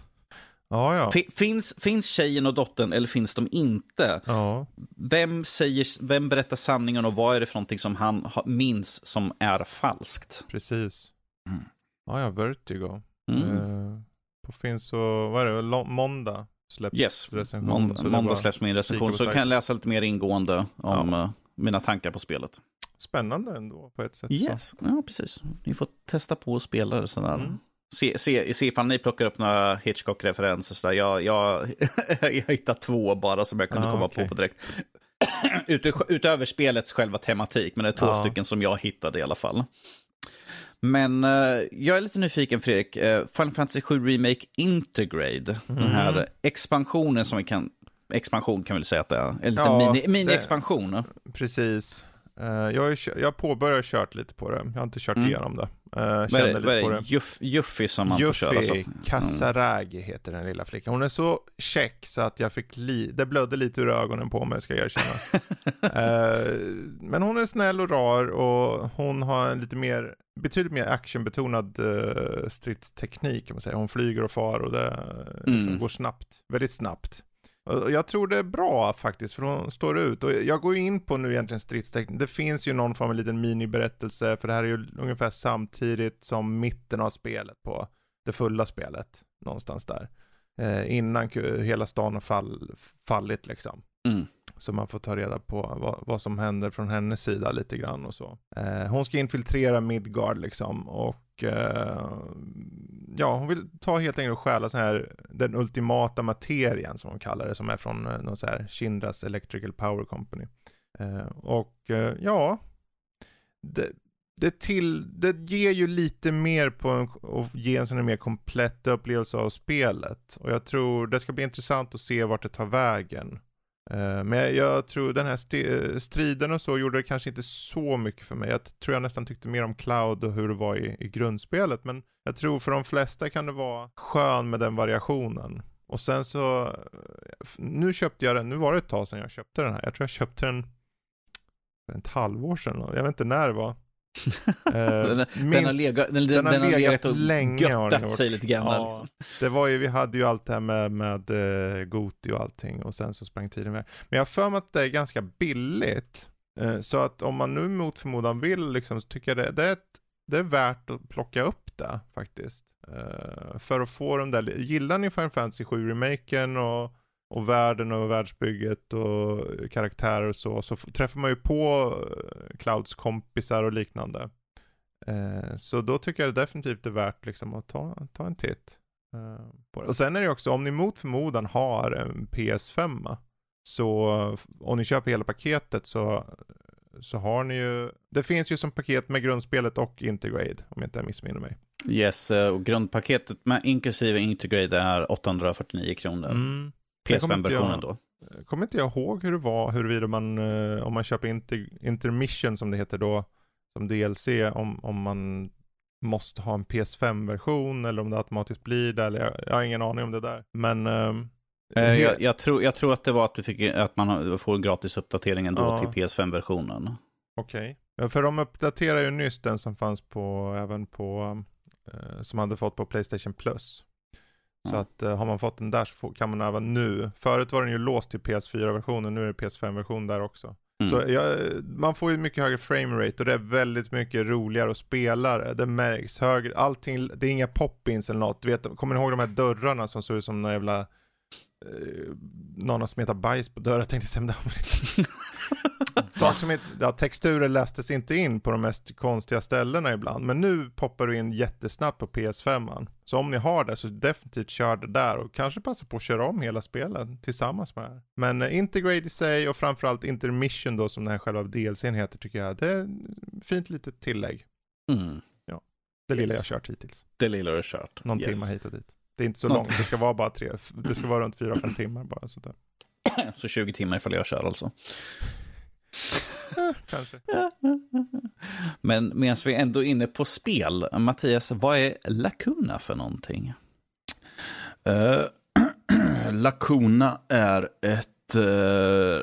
Ja, ja. Finns, finns tjejen och dottern eller finns de inte? Ja. Vem, säger, vem berättar sanningen och vad är det för någonting som han minns som är falskt? Precis. Mm. Ja, ja, Vertigo. Mm. Uh, på finns så, vad är det, måndag släpps yes. recension. Måndag, måndag släpps min recension, så kan jag läsa lite mer ingående om ja. uh, mina tankar på spelet. Spännande ändå på ett sätt. Yes, så. ja precis. Ni får testa på och spela det sådär. Mm. Se, se, se ifall ni plockar upp några Hitchcock-referenser. Jag, jag, jag hittat två bara som jag kunde ah, komma okay. på på direkt. Ut, utöver spelets själva tematik, men det är två ah. stycken som jag hittade i alla fall. Men uh, jag är lite nyfiken Fredrik. Uh, Final Fantasy 7 Remake Intergrade, mm. den här expansionen som vi kan, expansion kan vi säga att det är, en liten ja, mini-expansion. Mini precis. Uh, jag har jag påbörjat kört lite på det, jag har inte kört mm. igenom det. Uh, vad är det, vad är det? Juff, Juffy som man Juffy får köra? Kasaragi mm. heter den lilla flickan. Hon är så check så att jag fick li det blödde lite ur ögonen på mig ska jag erkänna. uh, men hon är snäll och rar och hon har en lite mer, betydligt mer actionbetonad uh, stridsteknik kan man säga. Hon flyger och far och det liksom, mm. går snabbt, väldigt snabbt. Jag tror det är bra faktiskt, för hon står ut. Och jag går ju in på nu egentligen stridsteckning. Det finns ju någon form av liten miniberättelse, för det här är ju ungefär samtidigt som mitten av spelet på det fulla spelet. Någonstans där. Eh, innan hela stan har fall, fallit liksom. Mm. Så man får ta reda på vad, vad, som händer från hennes sida lite grann och så. Eh, hon ska infiltrera Midgard liksom och eh, ja, hon vill ta helt enkelt och stjäla så här den ultimata materien som hon kallar det, som är från eh, någon så här Kindras Electrical Power Company. Eh, och eh, ja, det, det, till, det ger ju lite mer på en, och ge en sån här mer komplett upplevelse av spelet. Och jag tror det ska bli intressant att se vart det tar vägen. Eh, men jag tror den här eh, striden och så gjorde det kanske inte så mycket för mig. Jag tror jag nästan tyckte mer om Cloud och hur det var i, i grundspelet. Men jag tror för de flesta kan det vara skön med den variationen. Och sen så, eh, nu köpte jag den, nu var det ett tag sedan jag köpte den här. Jag tror jag köpte den för ett halvår sedan. Jag vet inte när det var. Eh, den, den, har legat, den, den, den har legat och länge göttat sig lite grann. Ja, liksom. Det var ju, vi hade ju allt det här med, med uh, Goti och allting och sen så sprang tiden med. Men jag har för mig att det är ganska billigt. Uh, så att om man nu mot förmodan vill liksom, så tycker jag det, det, är, ett, det är värt att plocka upp det faktiskt. Uh, för att få de där, gillar ni Final Fantasy 7-remaken och och världen och världsbygget och karaktärer och så, så träffar man ju på eh, Clouds kompisar och liknande. Eh, så då tycker jag det definitivt är värt liksom att ta, ta en titt. Eh, på det. Och sen är det också, om ni mot förmodan har en PS5, så om ni köper hela paketet så, så har ni ju, det finns ju som paket med grundspelet och Integrade, om jag inte missminner mig. Yes, och grundpaketet med inklusive Integrade är 849 kronor. Mm. PS5-versionen då. Kommer inte jag ihåg hur det var, huruvida man, eh, om man köper inter, intermission som det heter då, som DLC, om, om man måste ha en PS5-version eller om det automatiskt blir det, eller jag, jag har ingen aning om det där. Men ehm, eh, jag, jag, tror, jag tror att det var att, du fick, att man får en gratis uppdatering ändå ja. till PS5-versionen. Okej. Okay. För de uppdaterar ju nyss den som fanns på, även på, eh, som hade fått på Playstation Plus. Så att uh, har man fått den där så kan man även nu. Förut var den ju låst till PS4-versionen, nu är det PS5-version där också. Mm. Så ja, man får ju mycket högre framerate och det är väldigt mycket roligare att spela det. märks högre, allting, det är inga pop-ins eller något. Vet, kommer ni ihåg de här dörrarna som såg ut som några jävla eh, någon har smetat bajs på dörren, jag tänkte säga Saker som inte, ja, texturer lästes inte in på de mest konstiga ställena ibland, men nu poppar du in jättesnabbt på PS5. Så om ni har det så definitivt kör det där och kanske passa på att köra om hela spelet tillsammans med det. Men uh, Integrate i sig och framförallt Intermission då som den här själva DLCn heter tycker jag, det är fint litet tillägg. Mm. Ja, det yes. lilla jag kört hittills. Det lilla du har kört. Någon yes. timme hit och dit. Det är inte så långt, det ska vara bara tre, det ska vara runt 4-5 timmar bara sådär. Så 20 timmar ifall jag kör alltså. Kanske. Men medan vi ändå är inne på spel, Mattias, vad är Lacuna för någonting? Uh, Lacuna är ett... Uh,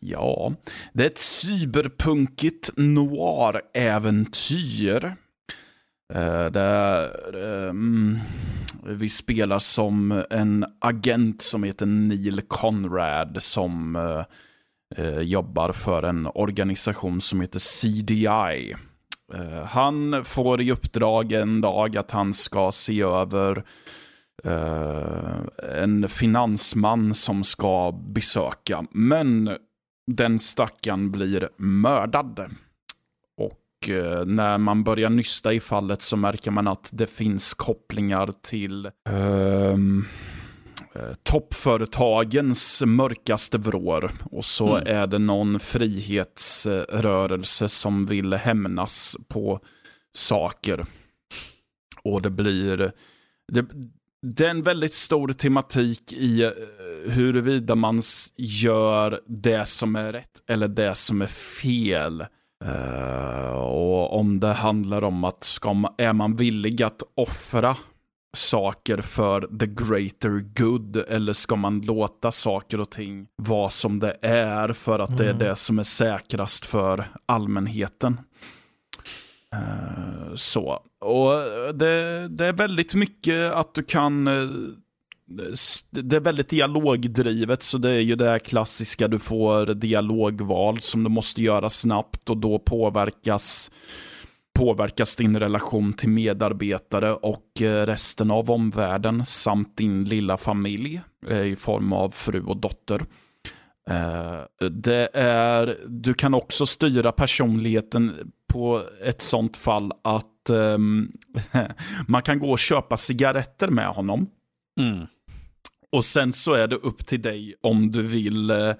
ja, det är ett cyberpunkigt noir-äventyr. Uh, där um, vi spelar som en agent som heter Neil Conrad som Eh, jobbar för en organisation som heter CDI. Eh, han får i uppdrag en dag att han ska se över eh, en finansman som ska besöka. Men den stackaren blir mördad. Och eh, när man börjar nysta i fallet så märker man att det finns kopplingar till um, Eh, toppföretagens mörkaste vrår. Och så mm. är det någon frihetsrörelse som vill hämnas på saker. Och det blir... Det, det är en väldigt stor tematik i huruvida man gör det som är rätt eller det som är fel. Uh, och om det handlar om att ska man, är man villig att offra saker för the greater good eller ska man låta saker och ting vara som det är för att mm. det är mm. det som är säkrast för allmänheten. Uh, så, och det, det, är väldigt mycket att du kan uh, det är väldigt dialogdrivet, så det är ju det klassiska, du får dialogval som du måste göra snabbt och då påverkas, påverkas din relation till medarbetare och eh, resten av omvärlden samt din lilla familj eh, i form av fru och dotter. Eh, det är, du kan också styra personligheten på ett sånt fall att um, man kan gå och köpa cigaretter med honom. Mm. Och sen så är det upp till dig om du vill eh,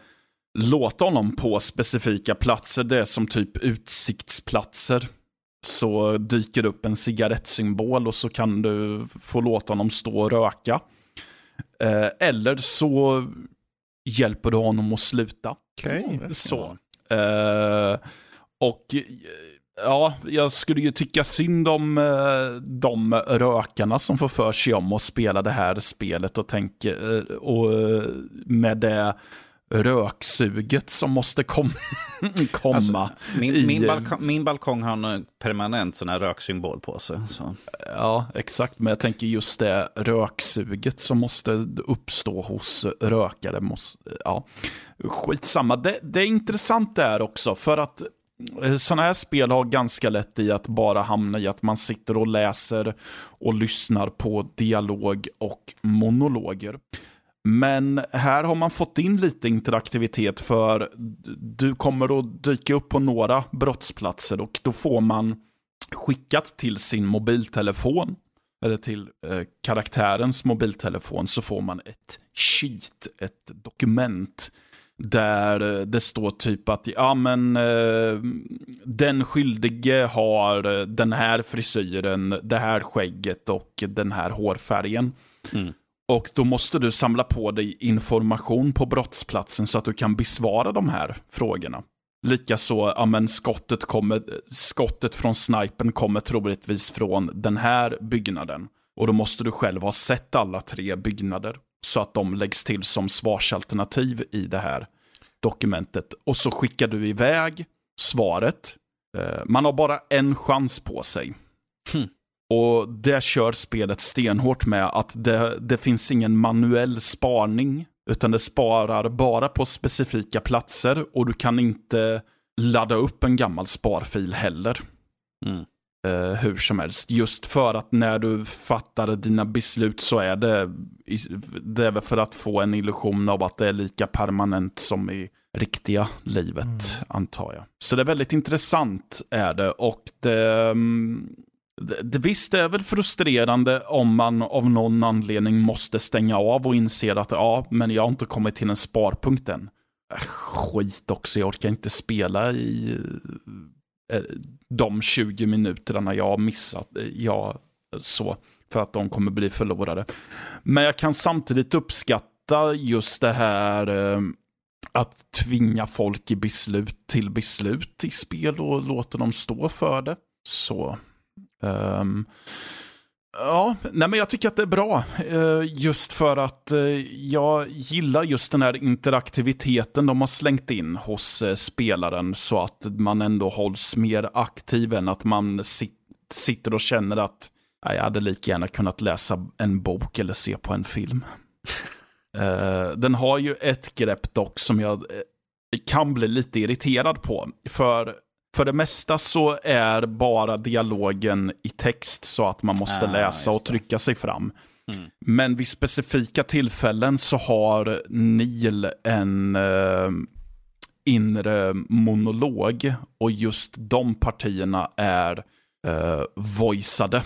låta honom på specifika platser. Det är som typ utsiktsplatser. Så dyker upp en cigarettsymbol och så kan du få låta honom stå och röka. Eh, eller så hjälper du honom att sluta. Okej. Okay. Så. Eh, och Ja, jag skulle ju tycka synd om eh, de rökarna som får för sig om att spela det här spelet och tänker, eh, och eh, med det röksuget som måste kom komma. Alltså, min, i, min, balkong, min, balkong, har en permanent sån här röksymbol på sig. Så. Ja, exakt. Men jag tänker just det röksuget som måste uppstå hos rökare. Måste, ja. Skitsamma. Det, det är intressant där också, för att Eh, sådana här spel har ganska lätt i att bara hamna i att man sitter och läser och lyssnar på dialog och monologer. Men här har man fått in lite interaktivitet för du kommer att dyka upp på några brottsplatser och då får man skickat till sin mobiltelefon eller till eh, karaktärens mobiltelefon så får man ett sheet, ett dokument där eh, det står typ att ja, men, eh, den skyldige har eh, den här frisyren, det här skägget och den här hårfärgen. Mm. Och då måste du samla på dig information på brottsplatsen så att du kan besvara de här frågorna. Likaså, ja men skottet, kommer, skottet från snipen kommer troligtvis från den här byggnaden. Och då måste du själv ha sett alla tre byggnader så att de läggs till som svarsalternativ i det här dokumentet. Och så skickar du iväg svaret. Eh, man har bara en chans på sig. Hmm. Och det kör spelet stenhårt med att det, det finns ingen manuell sparning. Utan det sparar bara på specifika platser och du kan inte ladda upp en gammal sparfil heller. Mm eh, hur som helst. Just för att när du fattar dina beslut så är det, det är för att få en illusion av att det är lika permanent som i riktiga livet, mm. antar jag. Så det är väldigt intressant är det och det, mm, det, visst, det är väl frustrerande om man av någon anledning måste stänga av och inser att ja, men jag har inte kommit till en sparpunkt än. Äh, skit också, jag orkar inte spela i eh, de 20 minuterna jag har missat, eh, jag, så, för att de kommer bli förlorade. Men jag kan samtidigt uppskatta just det här eh, att tvinga folk i beslut till beslut i spel och låta dem stå för det. Så. Um, Ja, nej men jag tycker att det är bra. Uh, just för att uh, jag gillar just den här interaktiviteten de har slängt in hos uh, spelaren så att man ändå hålls mer aktiv än att man sitter och känner att jag hade lika gärna kunnat läsa en bok eller se på en film. Den har ju ett grepp dock som jag kan bli lite irriterad på. För för det mesta så är bara dialogen i text så att man måste ah, läsa och trycka sig fram. Mm. Men vid specifika tillfällen så har Neil en uh, inre monolog och just de partierna är uh, voiceade.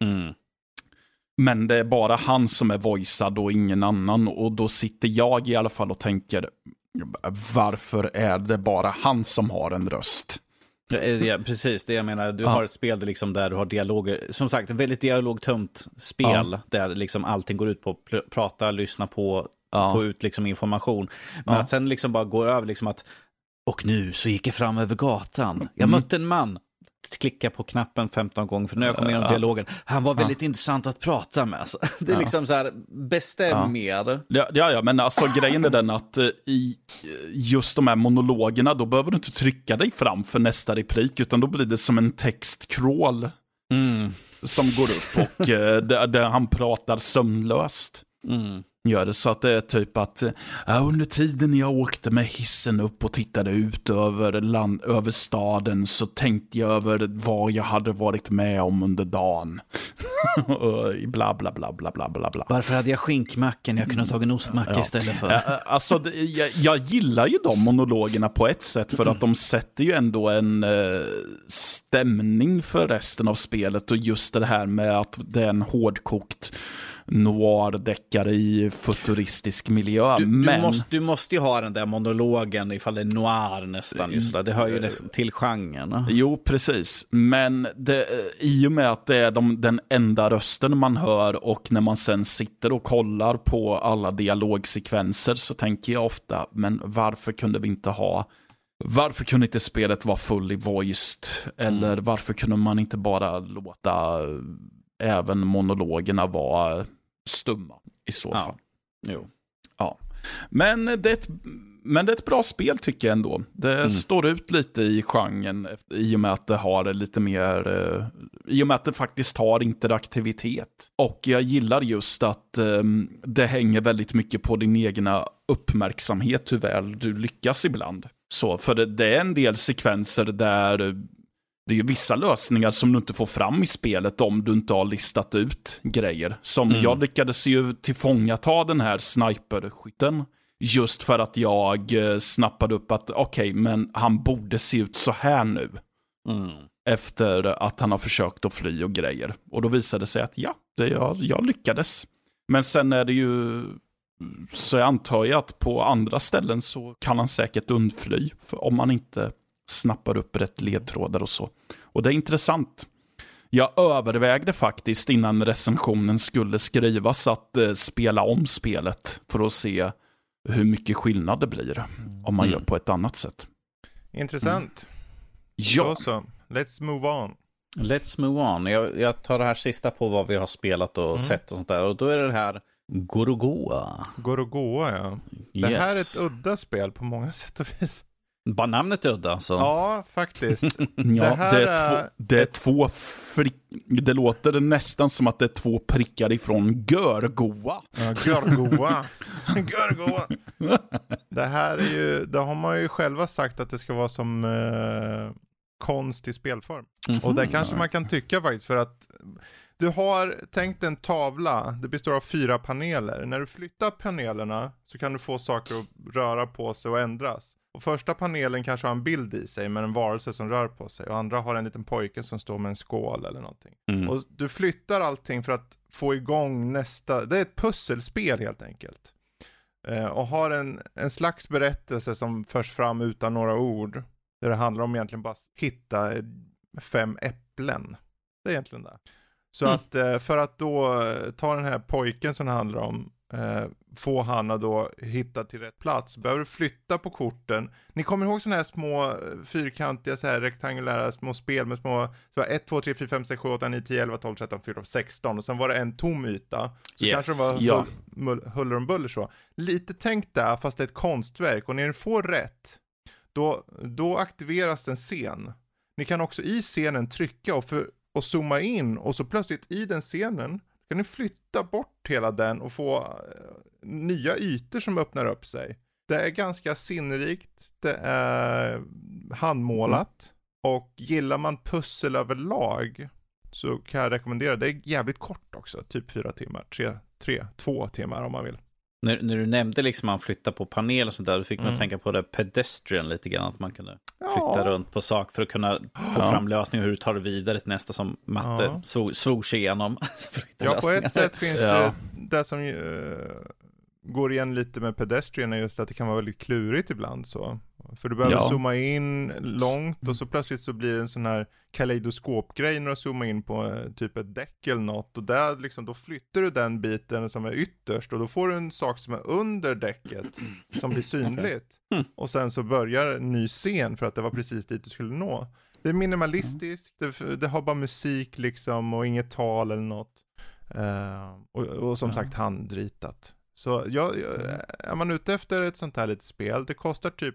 Mm. Men det är bara han som är voicead och ingen annan. Och då sitter jag i alla fall och tänker, varför är det bara han som har en röst? Ja, precis, det jag menar. Du Ja. har ett spel där, liksom där du har dialoger. Som sagt, ett väldigt dialogtömt spel. Ja. Där liksom allting går ut på att pr- prata, lyssna på, få ut liksom information. Men att sen liksom bara gå över liksom att och nu så gick jag fram över gatan. Jag Mm. mötte en man. Klicka på knappen 15 gånger för när jag kom igenom Ja. dialogen. Han var väldigt intressant att prata med. Alltså, det är Ja. liksom så här, bestäm Ja. Ja, ja, ja, men alltså grejen är den att eh, i eh, just de här monologerna, då behöver du inte trycka dig fram för nästa replik, utan då blir det som en textcrawl Mm. som går upp och eh, där, där han pratar sömnlöst. Mm. Gör det så att det är typ att ja, under tiden jag åkte med hissen upp och tittade ut över, land, över staden så tänkte jag över vad jag hade varit med om under dagen. bla bla bla bla bla bla bla. Varför hade jag skinkmacken? Jag kunde ha tagit en ostmacka Ja. istället för. Alltså, det- jag, jag gillar ju de monologerna på ett sätt för att de sätter ju ändå en eh, stämning för resten av spelet och just det här med att det är en hårdkokt noir-deckare i futuristisk miljö. Du, du, men... måste, du måste ju ha den där monologen ifall det är noir nästan. Just det. det hör ju nästan till genren. Jo, precis. Men det, i och med att det är de, den enda rösten man hör och när man sen sitter och kollar på alla dialogsekvenser så tänker jag ofta, men varför kunde vi inte ha varför kunde inte spelet vara fully voiced? Eller varför kunde man inte bara låta även monologerna vara stumma i så Ja. fall? Jo. Ja. Men det, är ett, men det är ett bra spel tycker jag ändå. Det står ut lite i genren i och med att det har lite mer, eh, i och med att det faktiskt har interaktivitet. Och jag gillar just att eh, det hänger väldigt mycket på din egna uppmärksamhet hur väl du lyckas ibland. Så, för det, det är en del sekvenser där det är ju vissa lösningar som du inte får fram i spelet om du inte har listat ut grejer. Som Mm. jag lyckades ju tillfångata den här sniperskytten. Just för att jag eh, snappade upp att okej, men han borde se ut så här nu. Mm. Efter att han har försökt att fly och grejer. Och då visade det sig att ja, det, jag, jag lyckades. Men sen är det ju, så jag antar jag att på andra ställen så kan han säkert undfly. För om man inte snappar upp rätt ledtrådar och så. Och det är intressant. Jag övervägde faktiskt innan recensionen skulle skrivas att eh, spela om spelet för att se hur mycket skillnad det blir om man Mm. gör på ett annat sätt. Intressant. Ja, Då så. Let's move on. Let's move on. Jag, jag tar det här sista på vad vi har spelat och Mm. sett och sånt där. Och då är det här Gorogoa. Gorogoa ja. Det Yes. här är ett udda spel på många sätt och vis. Bara namnet är udda alltså. Ja, faktiskt. ja Det här det, är är- två, det är två frick... Det låter nästan som att det är två prickar ifrån Görgoa. Ja, Görgoa. Görgoa. Det här är ju, det har man ju själva sagt att det ska vara som eh, konst i spelform. Och det kanske man kan tycka faktiskt för att du har tänkt en tavla, det består av fyra paneler. När du flyttar panelerna så kan du få saker att röra på sig och ändras. Och första panelen kanske har en bild i sig med en varelse som rör på sig och andra har en liten pojke som står med en skål eller någonting. Mm. Och du flyttar allting för att få igång nästa, det är ett pusselspel helt enkelt. Eh, och har en, en slags berättelse som förs fram utan några ord. Där det handlar om egentligen bara att hitta eh, fem äpplen. Det är egentligen det. Så Mm. att eh, för att då eh, ta den här pojken som det handlar om, eh, få han att då hitta till rätt plats, behöver du flytta på korten. Ni kommer ihåg sådana här små eh, fyrkantiga så här rektangulära små spel med små, så 1, 2, 3, 4, 5, 6, 7, 8, 9, 10, 11, 12, 13, 14, 16 och sen var det en tom yta. Så Yes. kanske det var Ja. huller om buller så. Lite tänkt där fast det är ett konstverk och när ni får rätt, då, då aktiveras en scen. Ni kan också i scenen trycka och, för, och zooma in och så plötsligt i den scenen kan du flytta bort hela den och få eh, nya ytor som öppnar upp sig. Det är ganska sinnrikt, det är handmålat och gillar man pussel överlag så kan jag rekommendera, det är jävligt kort också, typ fyra timmar, tre, tre, två timmar om man vill. När, när du nämnde liksom att man flyttar på panel och sånt där, då fick man Mm. tänka på det pedestrian lite grann. Att man kunde Ja. flytta runt på sak för att kunna få Ja. fram lösningar hur du tar det vidare till nästa som matte Ja. svor, sig igenom. För att hitta Ja, på ett sätt finns Ja. det det som uh, går igen lite med Pedestrian är just att det kan vara väldigt klurigt ibland så. För du behöver Ja. zooma in långt och så plötsligt så blir det en sån här kaleidoskopgrej när du zoomar in på eh, typ ett däck eller något och där liksom, då flyttar du den biten som är ytterst och då får du en sak som är under däcket som blir synligt. Mm. Och sen så börjar en ny scen för att det var precis dit du skulle nå. Det är minimalistiskt, det, det har bara musik liksom och inget tal eller något. Eh, och, och som Ja. sagt handritat. Så jag, jag, är man ute efter ett sånt här litet spel, det kostar typ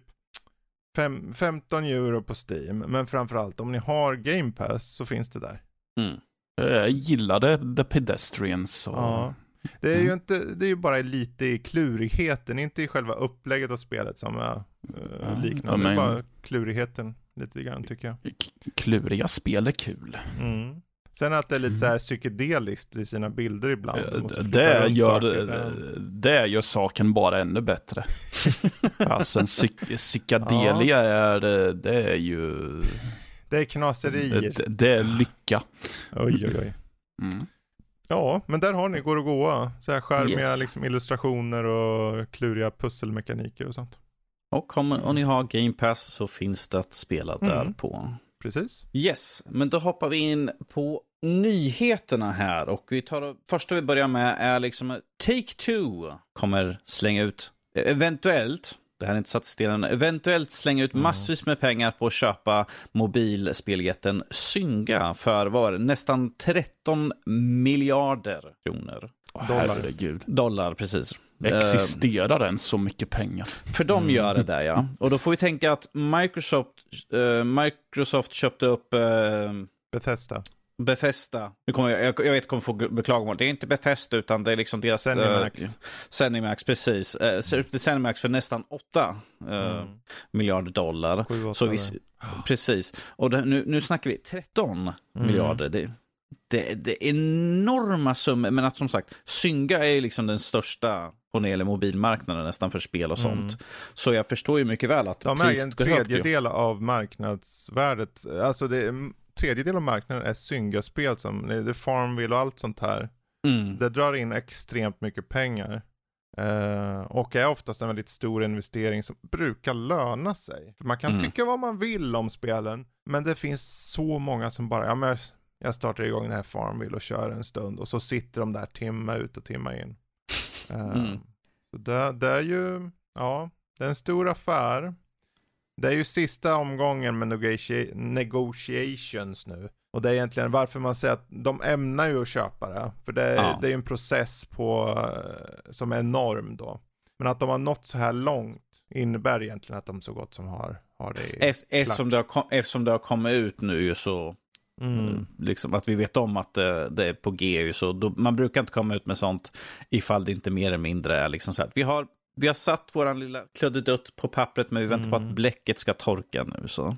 fem, 15 euro på Steam. Men framförallt om ni har Game Pass så finns det där. Mm. Jag gillade The Pedestrians. Och... Ja. Det är ju Mm. inte, det är ju bara lite i klurigheten, inte i själva upplägget av spelet som är uh, Ja, liknande. men- Bara klurigheten lite grann tycker jag. Kluriga spel är kul. Mm. Sen att det är lite så här psykedeliskt i sina bilder ibland. Det gör, saker det gör saken bara ännu bättre. alltså en psyk- psykedelia är, det är ju, Det är knaserier. det, det är lycka. Oj, oj, oj. Mm. Ja, men där har ni Går och Goa. Så här skärmiga Yes. liksom, illustrationer och kluriga pusselmekaniker och sånt. Och om, om ni har Game Pass så finns det att spela där Mm. på. Precis. Yes, men då hoppar vi in på nyheterna här. Och vi tar, det första vi börjar med är liksom Take-Two kommer slänga ut, eventuellt, det här är inte satt i stenen, eventuellt slänga ut massvis med pengar på att köpa mobilspeljetten Synga för var nästan 13 miljarder kronor. Dollar. Herregud. Dollar, precis. Eh, Existerar den så mycket pengar? För de Mm. gör det där ja. Och då får vi tänka att Microsoft, eh, Microsoft köpte upp eh, Bethesda. Bethesda. Nu kommer jag, jag, jag vet kommer få beklagomål. Det är inte Bethesda utan det är liksom deras... Zenimax. Eh, Zenimax, precis. Eh, köpte Zenimax för nästan 8 eh, Mm. miljarder dollar. Sju, åtta Så vi, precis. Och det, nu, nu snackar vi 13 Mm. miljarder. Det, det, det är enorma summor. Men att som sagt, Synga är ju liksom den största på när det gäller mobilmarknaden nästan för spel och sånt. Mm. Så jag förstår ju mycket väl att De en är ju. tredjedel av marknadsvärdet. Alltså det är, en tredjedel av marknaden är Synga-spel som, det är Farmville och allt sånt här. Mm. Det drar in extremt mycket pengar. Eh, och är oftast en väldigt stor investering som brukar löna sig. För man kan Mm. tycka vad man vill om spelen, men det finns så många som bara, ja men jag startar igång det här Farmville och kör en stund och så sitter de där timme ut och timme in. Eh, Mm. så det, det är ju, ja, det är en stor affär. Det är ju sista omgången med negotia- negotiations nu. Och det är egentligen varför man säger att de ämnar ju att köpa det. För det, är- Ja. det är ju en process på, eh, som är enorm då. Men att de har nått så här långt innebär egentligen att de så gott som har, har det i Ef- Eftersom det, har, kom- eftersom det har kommit ut nu så, mm. liksom att vi vet om att det, det är på G så, då, man brukar inte komma ut med sånt ifall det inte mer eller mindre är liksom så här. Vi har, vi har satt våran lilla kluddedutt på pappret men vi väntar på Mm. att bläcket ska torka nu så.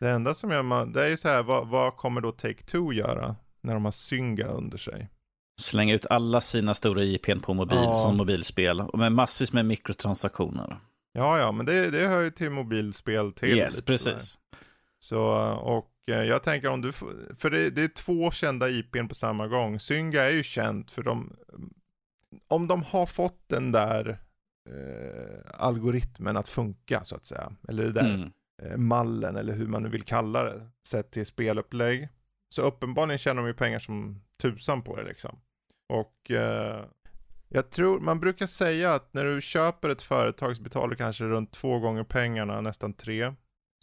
Det enda som gör man, det är ju så här, vad, vad kommer då Take-Two göra när de har Synga under sig? Slänga ut alla sina stora IPn på mobil Ja. som mobilspel och med massvis med mikrotransaktioner. Ja, ja, men det, det hör ju till mobilspel till. yes, precis. Så, och eh, jag tänker om du, för det, det är två kända IPn på samma gång. Synga är ju känt för de, om de har fått den där eh, algoritmen att funka så att säga, eller det där Mm. eh, mallen eller hur man nu vill kalla det, sett till spelupplägg. Så uppenbarligen tjänar de ju pengar som tusan på det liksom. Och eh, jag tror, man brukar säga att när du köper ett företag så betalar du kanske runt två gånger pengarna, nästan tre.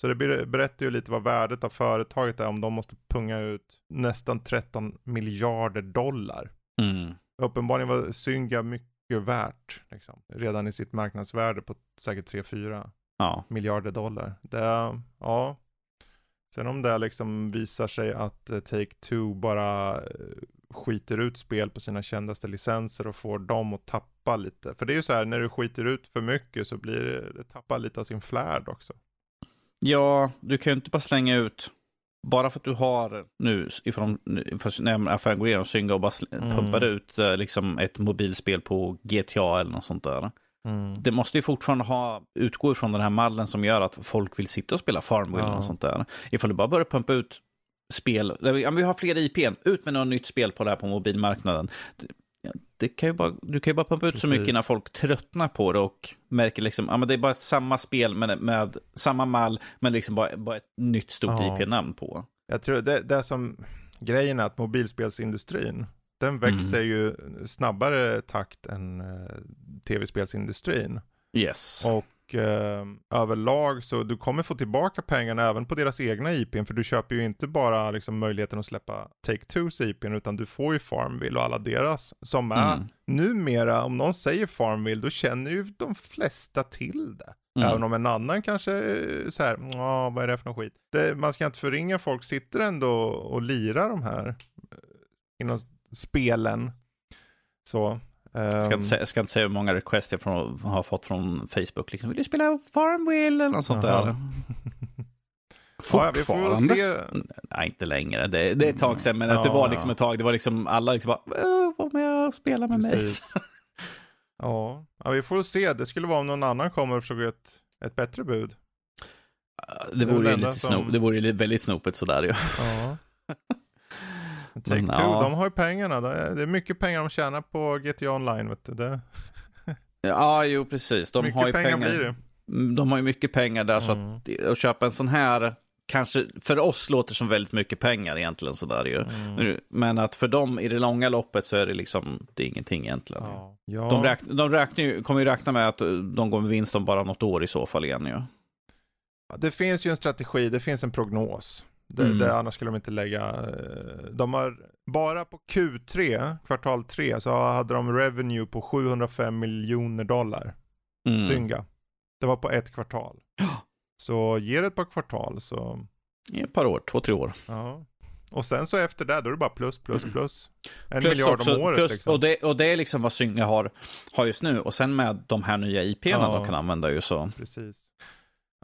Så det ber- berättar ju lite vad värdet av företaget är om de måste punga ut nästan 13 miljarder dollar. Mm. Uppenbarligen var Synga mycket värt, liksom, redan i sitt marknadsvärde på säkert 3-4 Ja. miljarder dollar. Det, ja. Sen om det liksom visar sig att eh, Take-Two bara eh, skiter ut spel på sina kändaste licenser och får dem att tappa lite. För det är ju så här, när du skiter ut för mycket så blir det, det tappar lite av sin flärd också. Ja, du kan ju inte bara slänga ut, bara för att du har nu, ifrån, när affären går igenom, synga och bara Mm. pumpar ut eh, liksom ett mobilspel på GTA eller något sånt där. Det måste ju fortfarande ha, utgå ifrån den här mallen som gör att folk vill sitta och spela Farmville Ja. något sånt där. Ifall du bara börjar pumpa ut spel, ja, vi har fler IPn, ut med något nytt spel på det här på mobilmarknaden. Det kan ju bara, du kan ju bara pumpa ut så Precis. mycket innan folk tröttnar på det och märker liksom, ja men det är bara samma spel med, med samma mall, men liksom bara, bara ett nytt stort Ja. IP-namn på. Jag tror det, det som grejen är att mobilspelsindustrin, den växer Mm. ju snabbare takt än eh, tv-spelsindustrin. Yes. Och eh, överlag så du kommer få tillbaka pengarna även på deras egna IPn, för du köper ju inte bara liksom, möjligheten att släppa Take-Twos IPn, utan du får ju Farmville och alla deras, som är Mm. numera, om någon säger Farmville, då känner ju de flesta till det. Mm. Även om en annan kanske är så här, ja vad är det för någon skit? Det, man ska inte förringa, folk sitter ändå och lirar de här eh, inom spelen. Så. Jag ska, ehm, inte säga, jag ska inte säga hur många requests jag från, har fått från Facebook. Liksom, Vill du spela Farmville eller något sånt där? ja, Fortfarande? se. Nej, inte längre. Det, det är ett tag sedan, men att det Ja, var ja. liksom ett tag. Det var liksom alla liksom bara, "Åh, var med och spela med mig. Precis. Ja. ja, vi får se. Det skulle vara om någon annan kommer och försöker ett, ett bättre bud. Det Det vore väl ju det lite som- snop, det vore ju väldigt snopet sådär ju. Ja. Take Men, Two, ja. de har ju pengarna. Det är, mycket pengar de tjänar på GTA Online. Vet du. Det, Ja, jo precis. De mycket har ju pengar, pengar. blir det. Mm, De har ju mycket pengar där, så Mm. att, att köpa en sån här kanske för oss låter som väldigt mycket pengar egentligen sådär ju. Mm. Men att för dem i det långa loppet så är det liksom, det är ingenting egentligen. Ja. Ja. De, räkn, de räknar ju, kommer ju räkna med att de går med vinst om bara något år i så fall igen ju. Ja, Det finns ju en strategi, det finns en prognos. Det, Mm. det, annars skulle de inte lägga... eh, De har, bara på Q3, kvartal 3, så hade de revenue på 705 miljoner dollar. Mm. Synga. Det var på ett kvartal. Så ge det ett par kvartal så, I ett par år, två, tre år. ja. Och sen så efter det, då är det bara plus, plus, plus. En Plus miljard också- om året plus, liksom. och, det, och det är liksom vad Synga har, har just nu. Och sen med de här nya IP'na Ja. de kan använda ju så. Precis.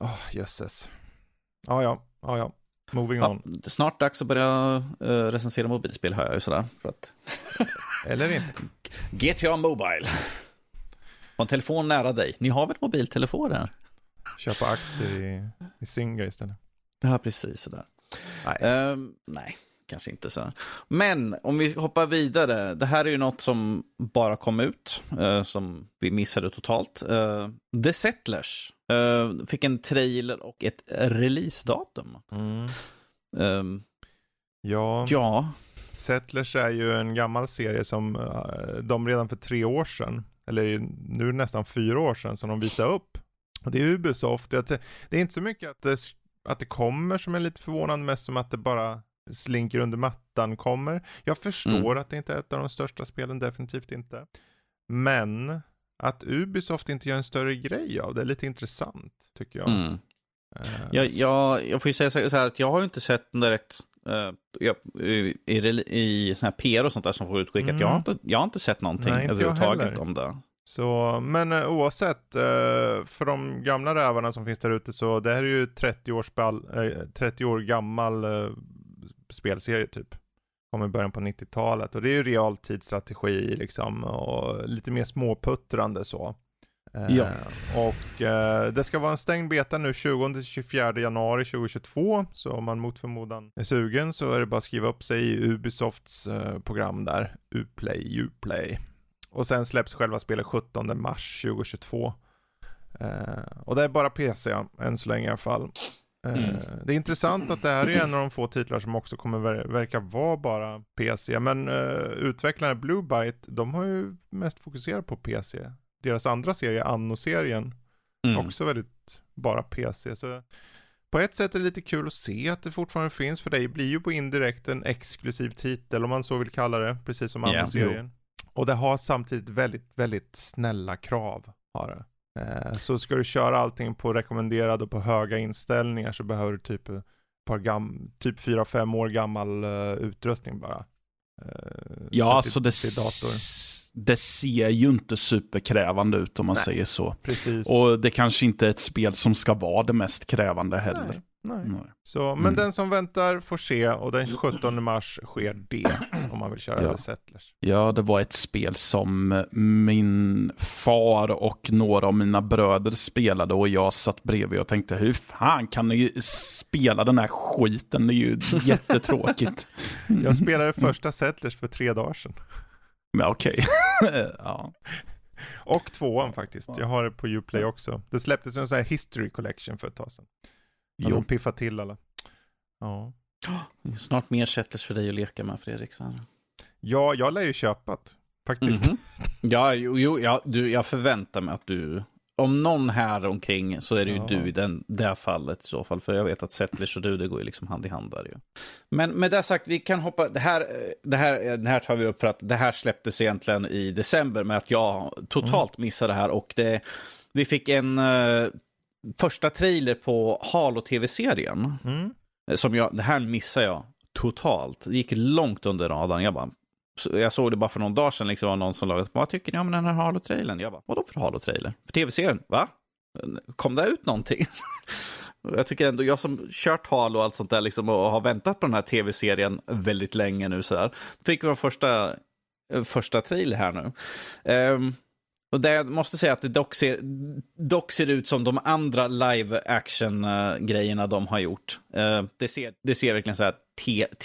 Åh, jösses. Ja, ja, ja, ja. Moving Ja, on. snart dags att börja uh, recensera mobilspel hör jag ju sådär. För att Eller inte. GTA Mobile. Och en telefon nära dig. Ni har väl mobiltelefoner? Köpa aktier i, i Synga istället. Ja, precis sådär. Nej. Ehm, nej, kanske inte så. Men om vi hoppar vidare. Det här är ju något som bara kom ut, eh, som vi missade totalt. Eh, The Settlers eh, fick en trailer och ett releasedatum. Mm. Ehm, Ja, ja, Settlers är ju en gammal serie som eh, de redan för tre år sedan, eller nu nästan fyra år sedan, som de visade upp. Och det är Ubisoft. Det, det är inte så mycket att det, att det kommer som är lite förvånande, mest som att det bara slinker under mattan kommer. Jag förstår att det inte är ett av de största spelen, definitivt inte. Men att Ubisoft inte gör en större grej av det är lite intressant, tycker jag. mm. Eh, jag, jag, jag får ju säga så här att jag har ju inte sett direkt jag, i, i, i sån här PR och sånt där som får utskickat. Mm. Jag, har inte, jag har inte sett någonting Nej, inte överhuvudtaget om det. Så, men eh, oavsett, för de gamla rävarna som finns där ute så det här är ju 30, års spel, eh, 30 år gammal spelserie typ. Kom i början på 90-talet och det är ju realtidsstrategi liksom och lite mer småputtrande så. Eh, Ja. Och eh, det ska vara en stängd beta nu 20-24 januari 2022 så om man mot förmodan är sugen så är det bara att skriva upp sig i Ubisofts eh, program där, Uplay, Uplay. Och sen släpps själva spelet 17 mars 2022. Eh, och det är bara PC än så länge i alla fall. Eh, Mm. Det är intressant att det här är en av de få titlar som också kommer ver- verka vara bara PC. Men uh, utvecklarna Blue Byte, de har ju mest fokuserat på PC. Deras andra serie, Anno-serien, Mm. också väldigt bara PC. Så på ett sätt är det lite kul att se att det fortfarande finns, för det blir ju på indirekt en exklusiv titel, om man så vill kalla det, precis som Anno-serien. Och det har samtidigt väldigt, väldigt snälla krav, har det. Eh, Så ska du köra allting på rekommenderad och på höga inställningar så behöver du typ par gam- typ 4-5 år gammal eh, utrustning bara. Eh, Ja, så alltså det, det ser ju inte superkrävande ut om man Nej. säger så. Precis. Och det kanske inte är ett spel som ska vara det mest krävande heller. Nej, nej. Nej. Så, men Mm. den som väntar får se och den 17 mars sker det om man vill köra Ja. The Settlers. Ja, det var ett spel som min far och några av mina bröder spelade och jag satt bredvid och tänkte hur fan kan ni spela den här skiten? Det är ju jättetråkigt. Jag spelade första Settlers för tre dagar sedan. Men okej. ja. Och tvåan faktiskt. Jag har det på Uplay också. Det släpptes en sån här History Collection för ett tag sedan. Jo. de piffar till alla. Ja. Snart mer Settlers för dig att leka med, Fredrik. Ja, jag lär ju köpa det. Faktiskt. Mhm. Ja, jo, jo ja, du, jag förväntar mig att du... Om någon här omkring så är det ju Ja. du i den, det fallet i så fall. För jag vet att Settlers och du, det går ju liksom hand i hand där ju. Men med det sagt, vi kan hoppa... Det här, det här, det här tar vi upp för att det här släpptes egentligen i december med att jag totalt missade det här. Och det, vi fick en eh, första trailer på Halo-tv-serien. Mm. Som jag, det här missade jag totalt. Det gick långt under radarn. Jag bara, jag såg det bara för någon dag sedan, liksom, var någon som lagade, vad tycker ni om den här Halo-trailern? Jag bara, vadå för Halo-trailer? För tv-serien? Va? Kom det ut någonting? jag tycker ändå, jag som kört Halo och allt sånt där liksom, och har väntat på den här tv-serien väldigt länge nu så här, fick vi vår första, eh, första trailer här nu. Ehm, och det jag måste säga att det dock ser, dock ser ut som de andra live action-grejerna de har gjort. Eh, det, ser, det ser verkligen så här